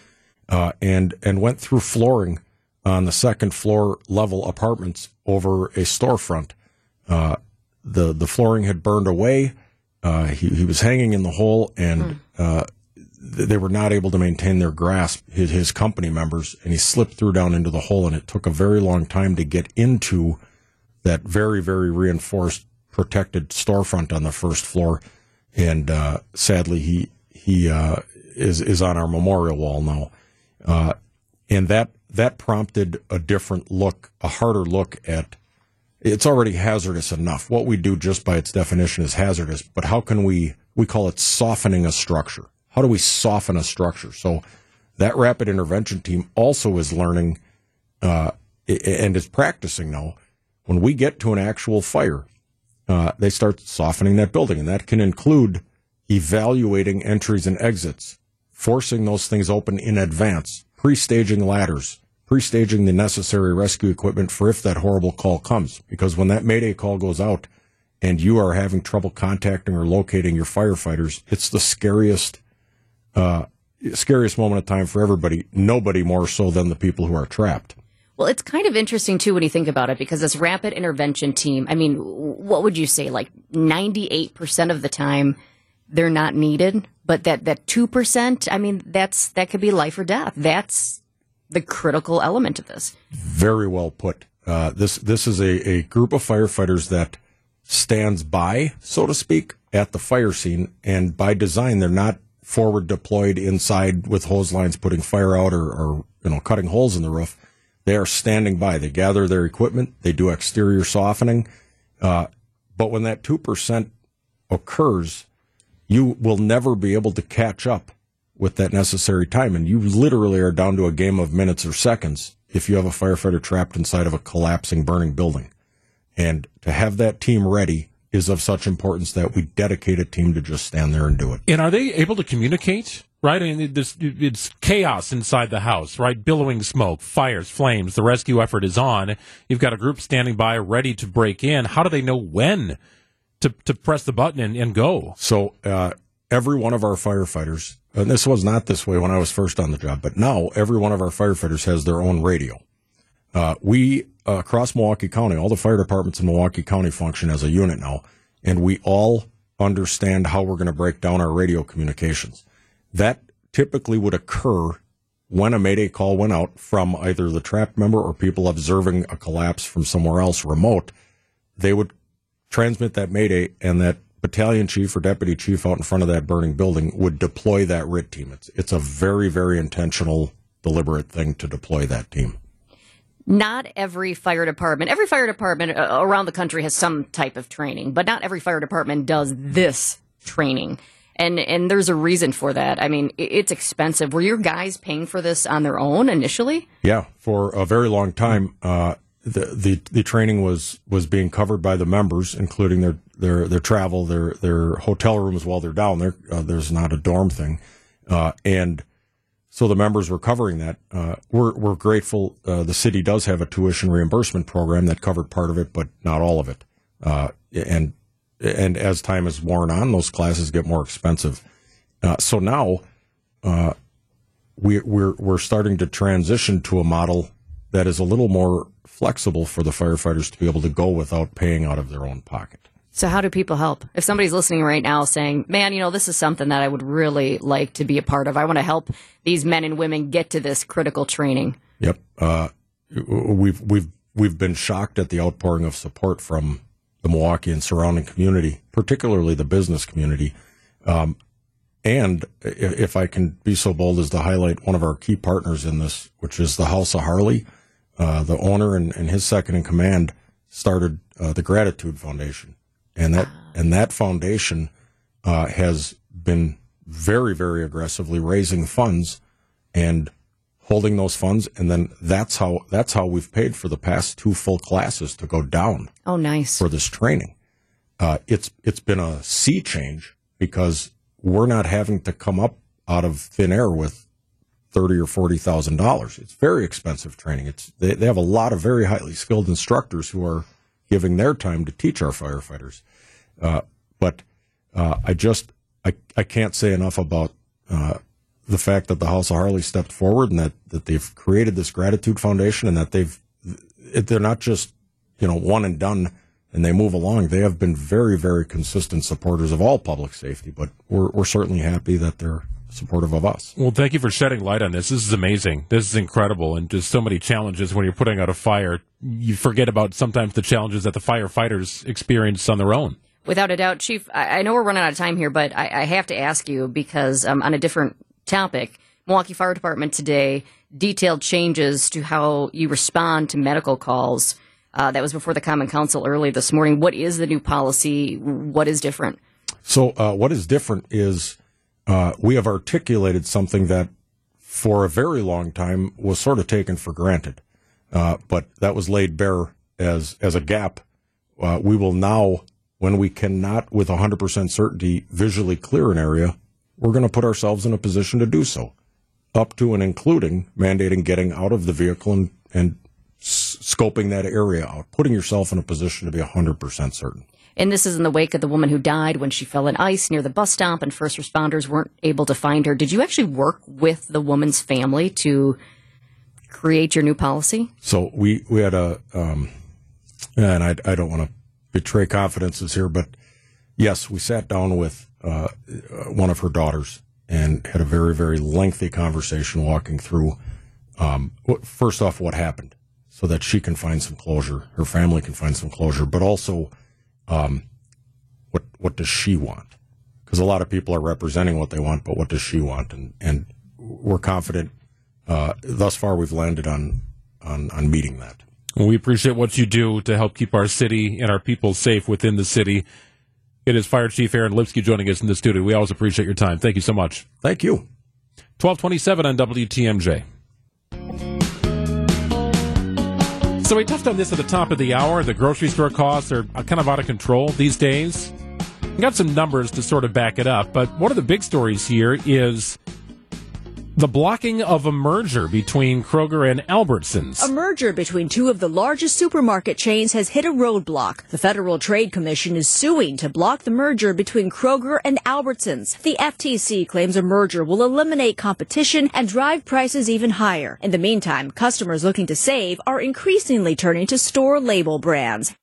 uh, and and went through flooring on the second floor level apartments over a storefront. Uh, the the flooring had burned away. Uh, he, he was hanging in the hole, and uh, they were not able to maintain their grasp. His, his company members, and he slipped through down into the hole, and it took a very long time to get into that very very reinforced protected storefront on the first floor. And uh, sadly, he he uh, is is on our memorial wall now, uh, and that that prompted a different look, a harder look at it's already hazardous enough. What we do just by its definition is hazardous, but how can we, we call it softening a structure. How do we soften a structure? So that rapid intervention team also is learning, uh, and is practicing now. When we get to an actual fire, uh, they start softening that building, and that can include evaluating entries and exits, forcing those things open in advance, pre-staging ladders, pre-staging the necessary rescue equipment for if that horrible call comes. Because when that mayday call goes out and you are having trouble contacting or locating your firefighters, it's the scariest, uh, scariest moment of time for everybody. Nobody more so than the people who are trapped. Well, it's kind of interesting too when you think about it because this rapid intervention team, I mean, what would you say? Like 98% of the time they're not needed, but that, that 2%, I mean, that's, that could be life or death. That's the critical element of this. Very well put. Uh, this, this is a, a group of firefighters that stands by, so to speak, at the fire scene. And by design, they're not forward deployed inside with hose lines putting fire out or, or you know, cutting holes in the roof. They are standing by. They gather their equipment. They do exterior softening. Uh, but when that 2% occurs, you will never be able to catch up with that necessary time. And you literally are down to a game of minutes or seconds if you have a firefighter trapped inside of a collapsing, burning building. And to have that team ready is of such importance that we dedicate a team to just stand there and do it. And are they able to communicate? Right, I mean, this, it's chaos inside the house. Right, billowing smoke, fires, flames. The rescue effort is on. You've got a group standing by, ready to break in. How do they know when to to press the button and, and go? So uh, every one of our firefighters, and this was not this way when I was first on the job, but now every one of our firefighters has their own radio. Uh, we uh, across Milwaukee County, all the fire departments in Milwaukee County function as a unit now, and we all understand how we're going to break down our radio communications. That typically would occur when a mayday call went out from either the trapped member or people observing a collapse from somewhere else remote. They would transmit that mayday, and that battalion chief or deputy chief out in front of that burning building would deploy that RIT team. It's it's a very very intentional, deliberate thing to deploy that team. Not every fire department, every fire department uh, around the country has some type of training, but not every fire department does this training. And and there's a reason for that. I mean, it's expensive. Were your guys paying for this on their own initially? Yeah, for a very long time, uh, the, the the training was was being covered by the members, including their their their travel, their their hotel rooms while they're down there. Uh, there's not a dorm thing, uh, and so the members were covering that. Uh, we're we're grateful. Uh, the city does have a tuition reimbursement program that covered part of it, but not all of it. Uh, and and as time is worn on, those classes get more expensive. Uh, so now we, we're we're starting to transition to a model that is a little more flexible for the firefighters to be able to go without paying out of their own pocket. So how do people help? If somebody's listening right now saying, "Man, you know, this is something that I would really like to be a part of. I want to help these men and women get to this critical training." Yep. Uh, we've we've we've been shocked at the outpouring of support from the Milwaukee and surrounding community, particularly the business community. Um, and if I can be so bold as to highlight one of our key partners in this, which is the House of Harley, uh, the owner and, and, his second in command started uh, the Gratitude Foundation, and that and that foundation uh, has been very very aggressively raising funds and holding those funds, and then that's how that's how we've paid for the past two full classes to go down. Oh, nice for this training. Uh, it's it's been a sea change because we're not having to come up out of thin air with thirty or forty thousand dollars. It's very expensive training. It's they, they have a lot of very highly skilled instructors who are giving their time to teach our firefighters. Uh, but uh, I just I, I can't say enough about uh, the fact that the House of Harley stepped forward and that, that they've created this gratitude foundation and that they've they're not just you know one and done and they move along. They have been very very consistent supporters of all public safety, but we're we're certainly happy that they're supportive of us. Well, thank you for shedding light on this. This is amazing. This is incredible, and just so many challenges when you're putting out a fire. You forget about sometimes the challenges that the firefighters experience on their own. Without a doubt, Chief. I, I know we're running out of time here, but I, I have to ask you because um, on a different topic, Milwaukee Fire Department today detailed changes to how you respond to medical calls. Uh, that was before the Common Council early this morning. What is the new policy? What is different? So, uh, what is different is uh, we have articulated something that for a very long time was sort of taken for granted, uh, but that was laid bare as as a gap. Uh, we will now, when we cannot with 100% certainty visually clear an area, we're going to put ourselves in a position to do so, up to and including mandating getting out of the vehicle and, and scoping that area out, putting yourself in a position to be 100% certain. And this is in the wake of the woman who died when she fell in ice near the bus stop and first responders weren't able to find her. Did you actually work with the woman's family to create your new policy? So we, we had a, um, and I, I don't want to betray confidences here, but yes, we sat down with uh, one of her daughters and had a very, very lengthy conversation walking through, um, first off, what happened so that she can find some closure, her family can find some closure, but also, um, what, what does she want? Because a lot of people are representing what they want, but what does she want? And, and we're confident, uh, thus far we've landed on, on, on meeting that. Well, we appreciate what you do to help keep our city and our people safe within the city. It is Fire Chief Aaron Lipski joining us in the studio. We always appreciate your time. Thank you so much. Thank you. 1227 on WTMJ. So we touched on this at the top of the hour. The grocery store costs are uh, kind of out of control these days. We got some numbers to sort of back it up, but one of the big stories here is the blocking of a merger between Kroger and Albertsons. A merger between two of the largest supermarket chains has hit a roadblock. The Federal Trade Commission is suing to block the merger between Kroger and Albertsons. The FTC claims a merger will eliminate competition and drive prices even higher. In the meantime, customers looking to save are increasingly turning to store label brands.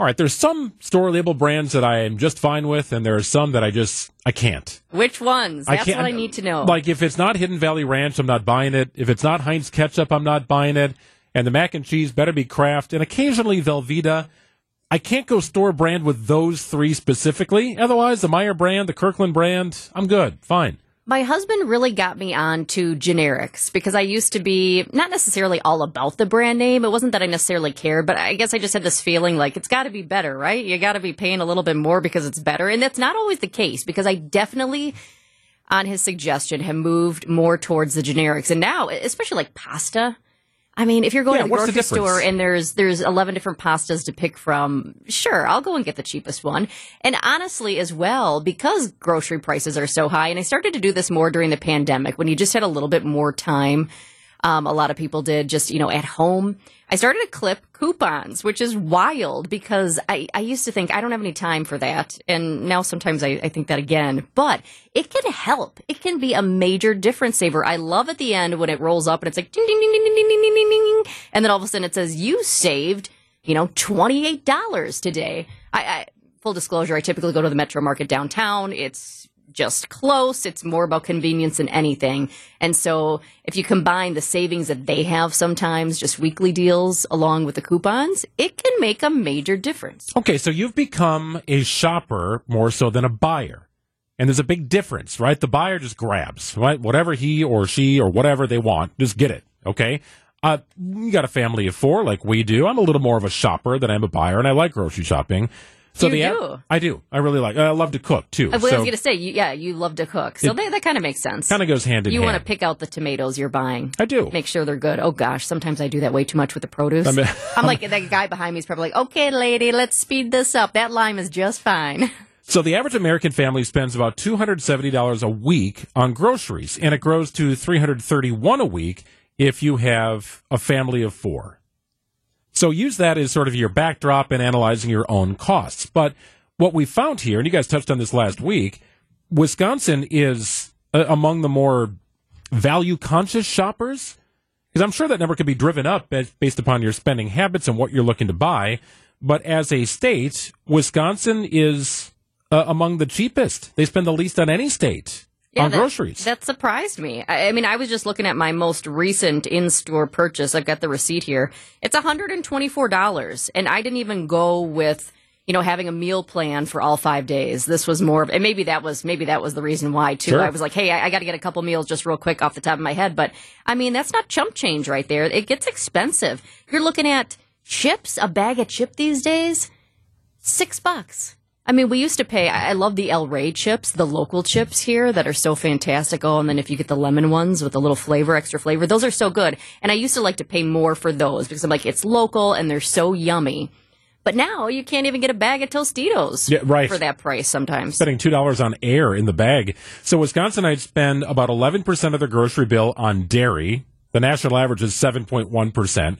All right, there's some store label brands that I am just fine with, and there are some that I just I can't. Which ones? I That's can't- what I need to know. Like if it's not Hidden Valley Ranch, I'm not buying it. If it's not Heinz ketchup, I'm not buying it. And the mac and cheese better be Kraft, and occasionally Velveeta. I can't go store brand with those three specifically. Otherwise, the Meijer brand, the Kirkland brand, I'm good, fine. My husband really got me on to generics because I used to be not necessarily all about the brand name. It wasn't that I necessarily cared, but I guess I just had this feeling like it's got to be better, right? You got to be paying a little bit more because it's better. And that's not always the case because I definitely, on his suggestion, have moved more towards the generics. And now, especially like pasta, I mean, if you're going Yeah, to the what's the grocery store and there's there's 11 different pastas to pick from, sure, I'll go and get the cheapest one. And honestly, as well, because grocery prices are so high, and I started to do this more during the pandemic when you just had a little bit more time. Um, a lot of people did just, you know, at home. I started to clip coupons, which is wild because I, I used to think I don't have any time for that. And now sometimes I, I think that again, but it can help. It can be a major difference saver. I love at the end when it rolls up and it's like ding, ding, ding, ding, ding, ding, ding, ding, ding. And then all of a sudden it says you saved, you know, $28 today. I, I, full disclosure, I typically go to the Metro Market downtown. It's just close. It's more about convenience than anything. And so if you combine the savings that they have sometimes, just weekly deals along with the coupons, it can make a major difference. Okay, so you've become a shopper more so than a buyer. And there's a big difference, right? The buyer just grabs, right? Whatever he or she or whatever they want, just get it. Okay. Uh, you got a family of four like we do. I'm a little more of a shopper than I'm a buyer, and I like grocery shopping. So You the do? I do. I really like. I love to cook too. I was so going to say, you, yeah, you love to cook. So It that, that kind of makes sense. kind of goes hand in hand. you hand. want to pick out the tomatoes you're buying. I do. Make sure they're good. Oh gosh, sometimes I do that way too much with the produce. I mean- I'm like that guy behind me is probably like, "Okay, lady, let's speed this up. That lime is just fine." So the average American family spends about two hundred seventy dollars a week on groceries, and it grows to three hundred thirty-one a week if you have a family of four. So use that as sort of your backdrop in analyzing your own costs. But what we found here, and you guys touched on this last week, Wisconsin is uh, among the more value conscious shoppers? Because I'm sure that number could be driven up based upon your spending habits and what you're looking to buy. But as a state, Wisconsin is uh, among the cheapest. They spend the least on any state on that, groceries. That surprised me. I, I mean, I was just looking at my most recent in-store purchase. I've got the receipt here. It's $124, and I didn't even go with you know having a meal plan for all five days. This was more, of, and maybe that was maybe that was the reason why too. Sure. I was like, hey, I, I got to get a couple meals just real quick off the top of my head. But I mean, that's not chump change right there. It gets expensive. You're looking at chips, a bag of chip these days, six bucks. I mean, we used to pay. I love the El Rey chips, the local chips here that are so fantastic. Oh, and then if you get the lemon ones with a little flavor, extra flavor, those are so good. And I used to like to pay more for those because I'm like, it's local and they're so yummy. But now you can't even get a bag of Tostitos Yeah, right. for that price sometimes. spending two dollars on air in the bag. So Wisconsinites spend about eleven percent of their grocery bill on dairy. The national average is seven point one percent.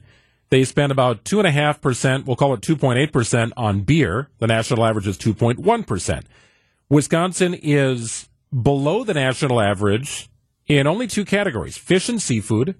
They spend about two and a half percent. We'll call it two point eight percent on beer. The national average is two point one percent. Wisconsin is below the national average in only two categories: fish and seafood.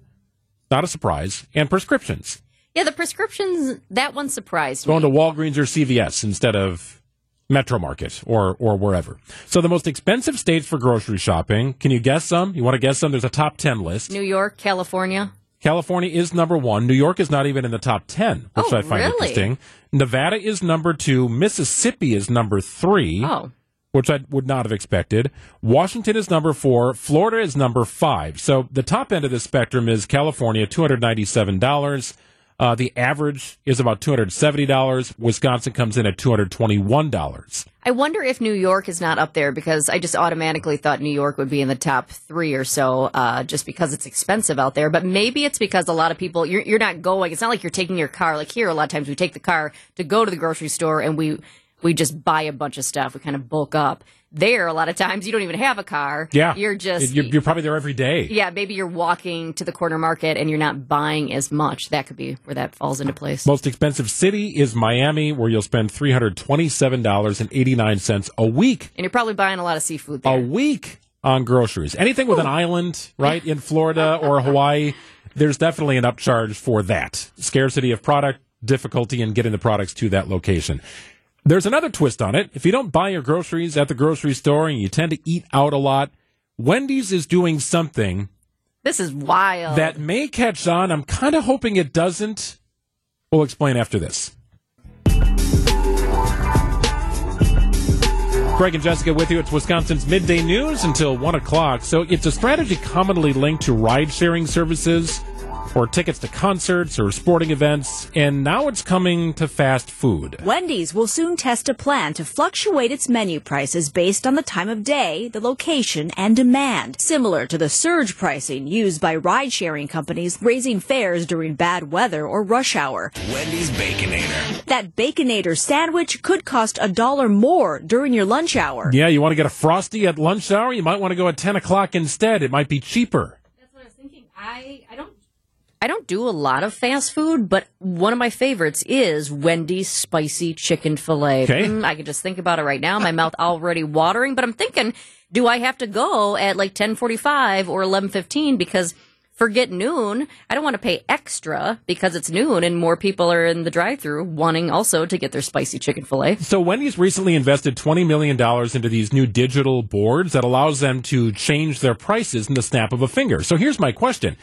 Not a surprise, and prescriptions. Yeah, the prescriptions, that one surprised me. Going to Walgreens or CVS instead of Metro Market or or wherever. So the most expensive states for grocery shopping. Can you guess some? You want to guess some? There's a top ten list. New York, California. California is number one. New York is not even in the top ten, which Oh, I find really? interesting. Nevada is number two. Mississippi is number three. Oh. Which I would not have expected. Washington is number four. Florida is number five. So the top end of the spectrum is California, two hundred ninety-seven dollars. Uh, the average is about two hundred seventy dollars. Wisconsin comes in at two hundred twenty-one dollars. I wonder if New York is not up there because I just automatically thought New York would be in the top three or so, uh, just because it's expensive out there. But maybe it's because a lot of people you're, you're not going. It's not like you're taking your car. Like here, a lot of times we take the car to go to the grocery store and we we just buy a bunch of stuff. We kind of bulk up. There, a lot of times you don't even have a car. Yeah, you're just you're, you're probably there every day. yeah. Maybe you're walking to the corner market and you're not buying as much. That could be where that falls into place. Most expensive city is Miami, where you'll spend three hundred twenty-seven dollars and eighty-nine cents a week. And you're probably buying a lot of seafood there. A week on groceries. Anything with an island, right, in Florida or Hawaii, there's definitely an upcharge for that. Scarcity of product, difficulty in getting the products to that location. There's another twist on it. If you don't buy your groceries at the grocery store and you tend to eat out a lot, Wendy's is doing something This is wild. that may catch on. I'm kind of hoping it doesn't. We'll explain after this. Greg and Jessica with you. It's Wisconsin's midday news until 1 o'clock. So it's a strategy commonly linked to ride sharing services or tickets to concerts or sporting events, and now it's coming to fast food. Wendy's will soon test a plan to fluctuate its menu prices based on the time of day, the location, and demand, similar to the surge pricing used by ride sharing companies raising fares during bad weather or rush hour. Wendy's Baconator. That Baconator sandwich could cost a dollar more during your lunch hour. Yeah, you want to get a Frosty at lunch hour? You might want to go at 10 o'clock instead. It might be cheaper. That's what I was thinking. I, I don't I don't do a lot of fast food, but one of my favorites is Wendy's spicy chicken fillet. Okay. Mm, I can just think about it right now. My mouth already watering, but I'm thinking, do I have to go at like 10:45 or 11:15 because forget noon. I don't want to pay extra because it's noon and more people are in the drive-through wanting also to get their spicy chicken fillet. So Wendy's recently invested $20 million into these new digital boards that allows them to change their prices in the snap of a finger. So here's my question.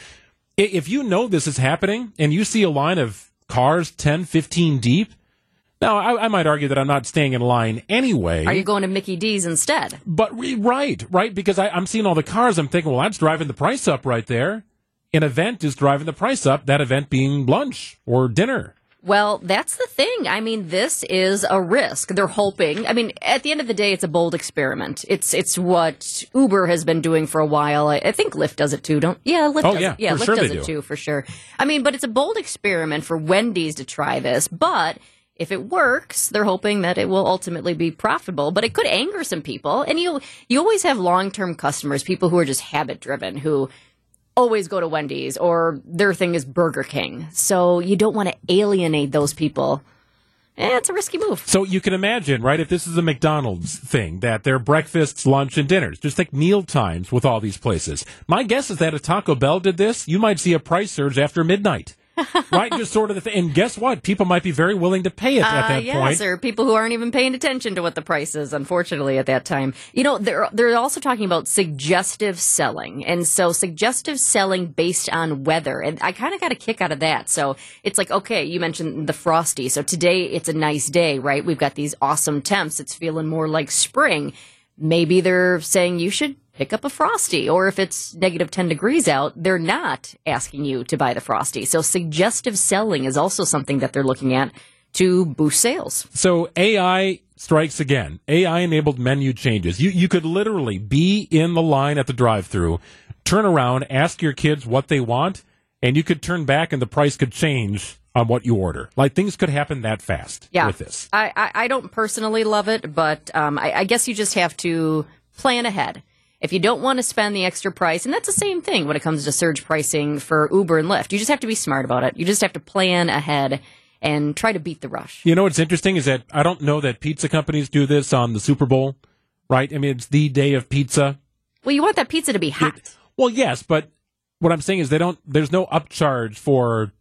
If you know this is happening and you see a line of cars 10, 15 deep, now I, I might argue that I'm not staying in line anyway. Are you going to Mickey D's instead? But re- right, right, because I, I'm seeing all the cars. I'm thinking, well, that's driving the price up right there. An event is driving the price up. That event being lunch or dinner. Well, that's the thing. I mean, this is a risk. They're hoping. I mean, at the end of the day, it's a bold experiment. It's it's what Uber has been doing for a while. I, I think Lyft does it too. Don't? Yeah, Lyft. Oh, does yeah, yeah, for Lyft sure does it do. too for sure. I mean, but it's a bold experiment for Wendy's to try this. But if it works, they're hoping that it will ultimately be profitable. But it could anger some people, and you you always have long term customers, people who are just habit driven, who always go to Wendy's or their thing is Burger King. So you don't want to alienate those people eh, it's a risky move. So you can imagine, right, if this is a McDonald's thing, that their breakfasts, lunch, and dinners, just like meal times with all these places. My guess is that if Taco Bell did this, you might see a price surge after midnight. Right, just sort of the thing. And guess what? People might be very willing to pay it at Uh, that yes, point. there are people who aren't even paying attention to what the price is, unfortunately, at that time. You know, they're, they're also talking about suggestive selling. And so suggestive selling based on weather. And I kind of got a kick out of that. So it's like, okay, you mentioned the frosty. So today it's a nice day, right? We've got these awesome temps. It's feeling more like spring. Maybe they're saying you should pick up a frosty or if it's negative 10 degrees out they're not asking you to buy the frosty so suggestive selling is also something that they're looking at to boost sales So AI strikes again. AI enabled menu changes. You you could literally be in the line at the drive-through, turn around, ask your kids what they want, and you could turn back and the price could change on what you order. Like things could happen that fast yeah with this. I, I, I don't personally love it but um, I, I guess you just have to plan ahead if you don't want to spend the extra price, and that's the same thing when it comes to surge pricing for Uber and Lyft, you just have to be smart about it. You just have to plan ahead and try to beat the rush. You know what's interesting is that I don't know that pizza companies do this on the Super Bowl, right? I mean, it's the day of pizza. Well, you want that pizza to be hot. Well, yes, but what I'm saying is they don't. There's no upcharge for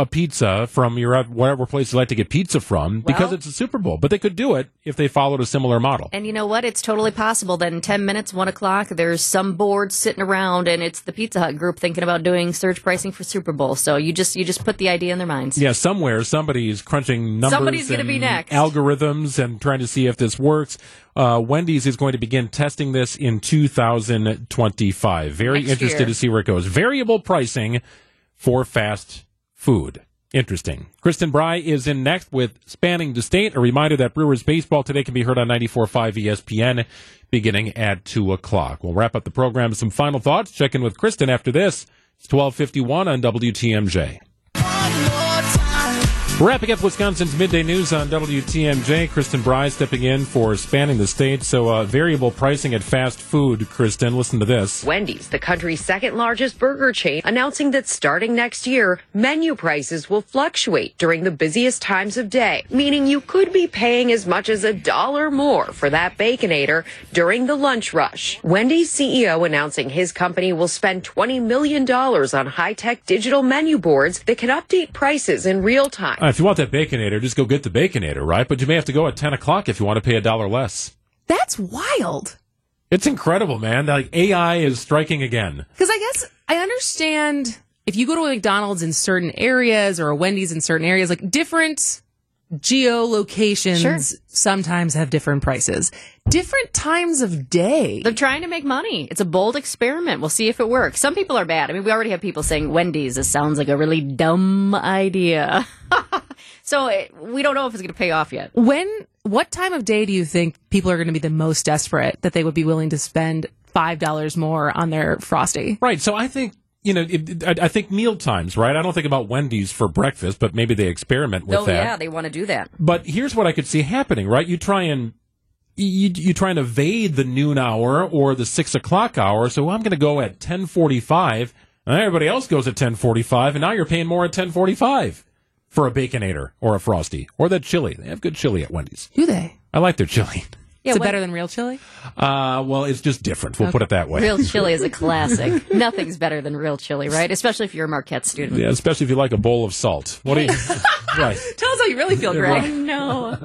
a pizza from your whatever place you like to get pizza from because it's a Super Bowl. But they could do it if they followed a similar model. And you know what? It's totally possible that in 10 minutes, 1 o'clock, there's some board sitting around and it's the Pizza Hut group thinking about doing surge pricing for Super Bowl. So you just you just put the idea in their minds. Yeah, somewhere somebody's crunching numbers, Somebody's gonna be next. algorithms, and trying to see if this works. Uh, Wendy's is going to begin testing this in 2025. Very Next interested year. to see where it goes. Variable pricing for fast food. Interesting. Kristen Bry is in next with Spanning the State. A reminder that Brewers baseball today can be heard on 94.5 ESPN beginning at 2 o'clock. We'll wrap up the program with some final thoughts. Check in with Kristen after this. It's 1251 on WTMJ. Wrapping up Wisconsin's midday news on WTMJ, Kristen Bry stepping in for spanning the state. So, uh, variable pricing at fast food. Kristen, listen to this. Wendy's, the country's second largest burger chain, announcing that starting next year, menu prices will fluctuate during the busiest times of day, meaning you could be paying as much as a dollar more for that Baconator during the lunch rush. Wendy's CEO announcing his company will spend $20 million on high tech digital menu boards that can update prices in real time. Uh, if you want that Baconator, just go get the Baconator, right? But you may have to go at 10 o'clock if you want to pay a dollar less. That's wild. It's incredible, man. Like, AI is striking again. Because I guess I understand if you go to a McDonald's in certain areas or a Wendy's in certain areas, like different geolocations Sure. sometimes have different prices. Different times of day. They're trying to make money. It's a bold experiment. We'll see if it works. Some people are bad. I mean, we already have people saying Wendy's. This sounds like a really dumb idea. so it, we don't know if it's going to pay off yet. When, what time of day do you think people are going to be the most desperate that they would be willing to spend $5 more on their Frosty? Right. So I think, you know, it, it- I, I think meal times, right? I don't think about Wendy's for breakfast, but maybe they experiment with oh, that. yeah, they want to do that. But here's what I could see happening, right? You try and you, you try and evade the noon hour or the six o'clock hour. So I'm going to go at ten forty five, and everybody else goes at ten forty five, and now you're paying more at ten forty five for a baconator or a frosty or that chili. They have good chili at Wendy's. Do they? I like their chili. Is it better than real chili? Uh, well, it's just different. We'll put it that way. Real chili is a classic. Nothing's better than real chili, right? Especially if you're a Marquette student. Yeah, especially if you like a bowl of salt. What do you? right. Tell us how you really feel, Greg. no.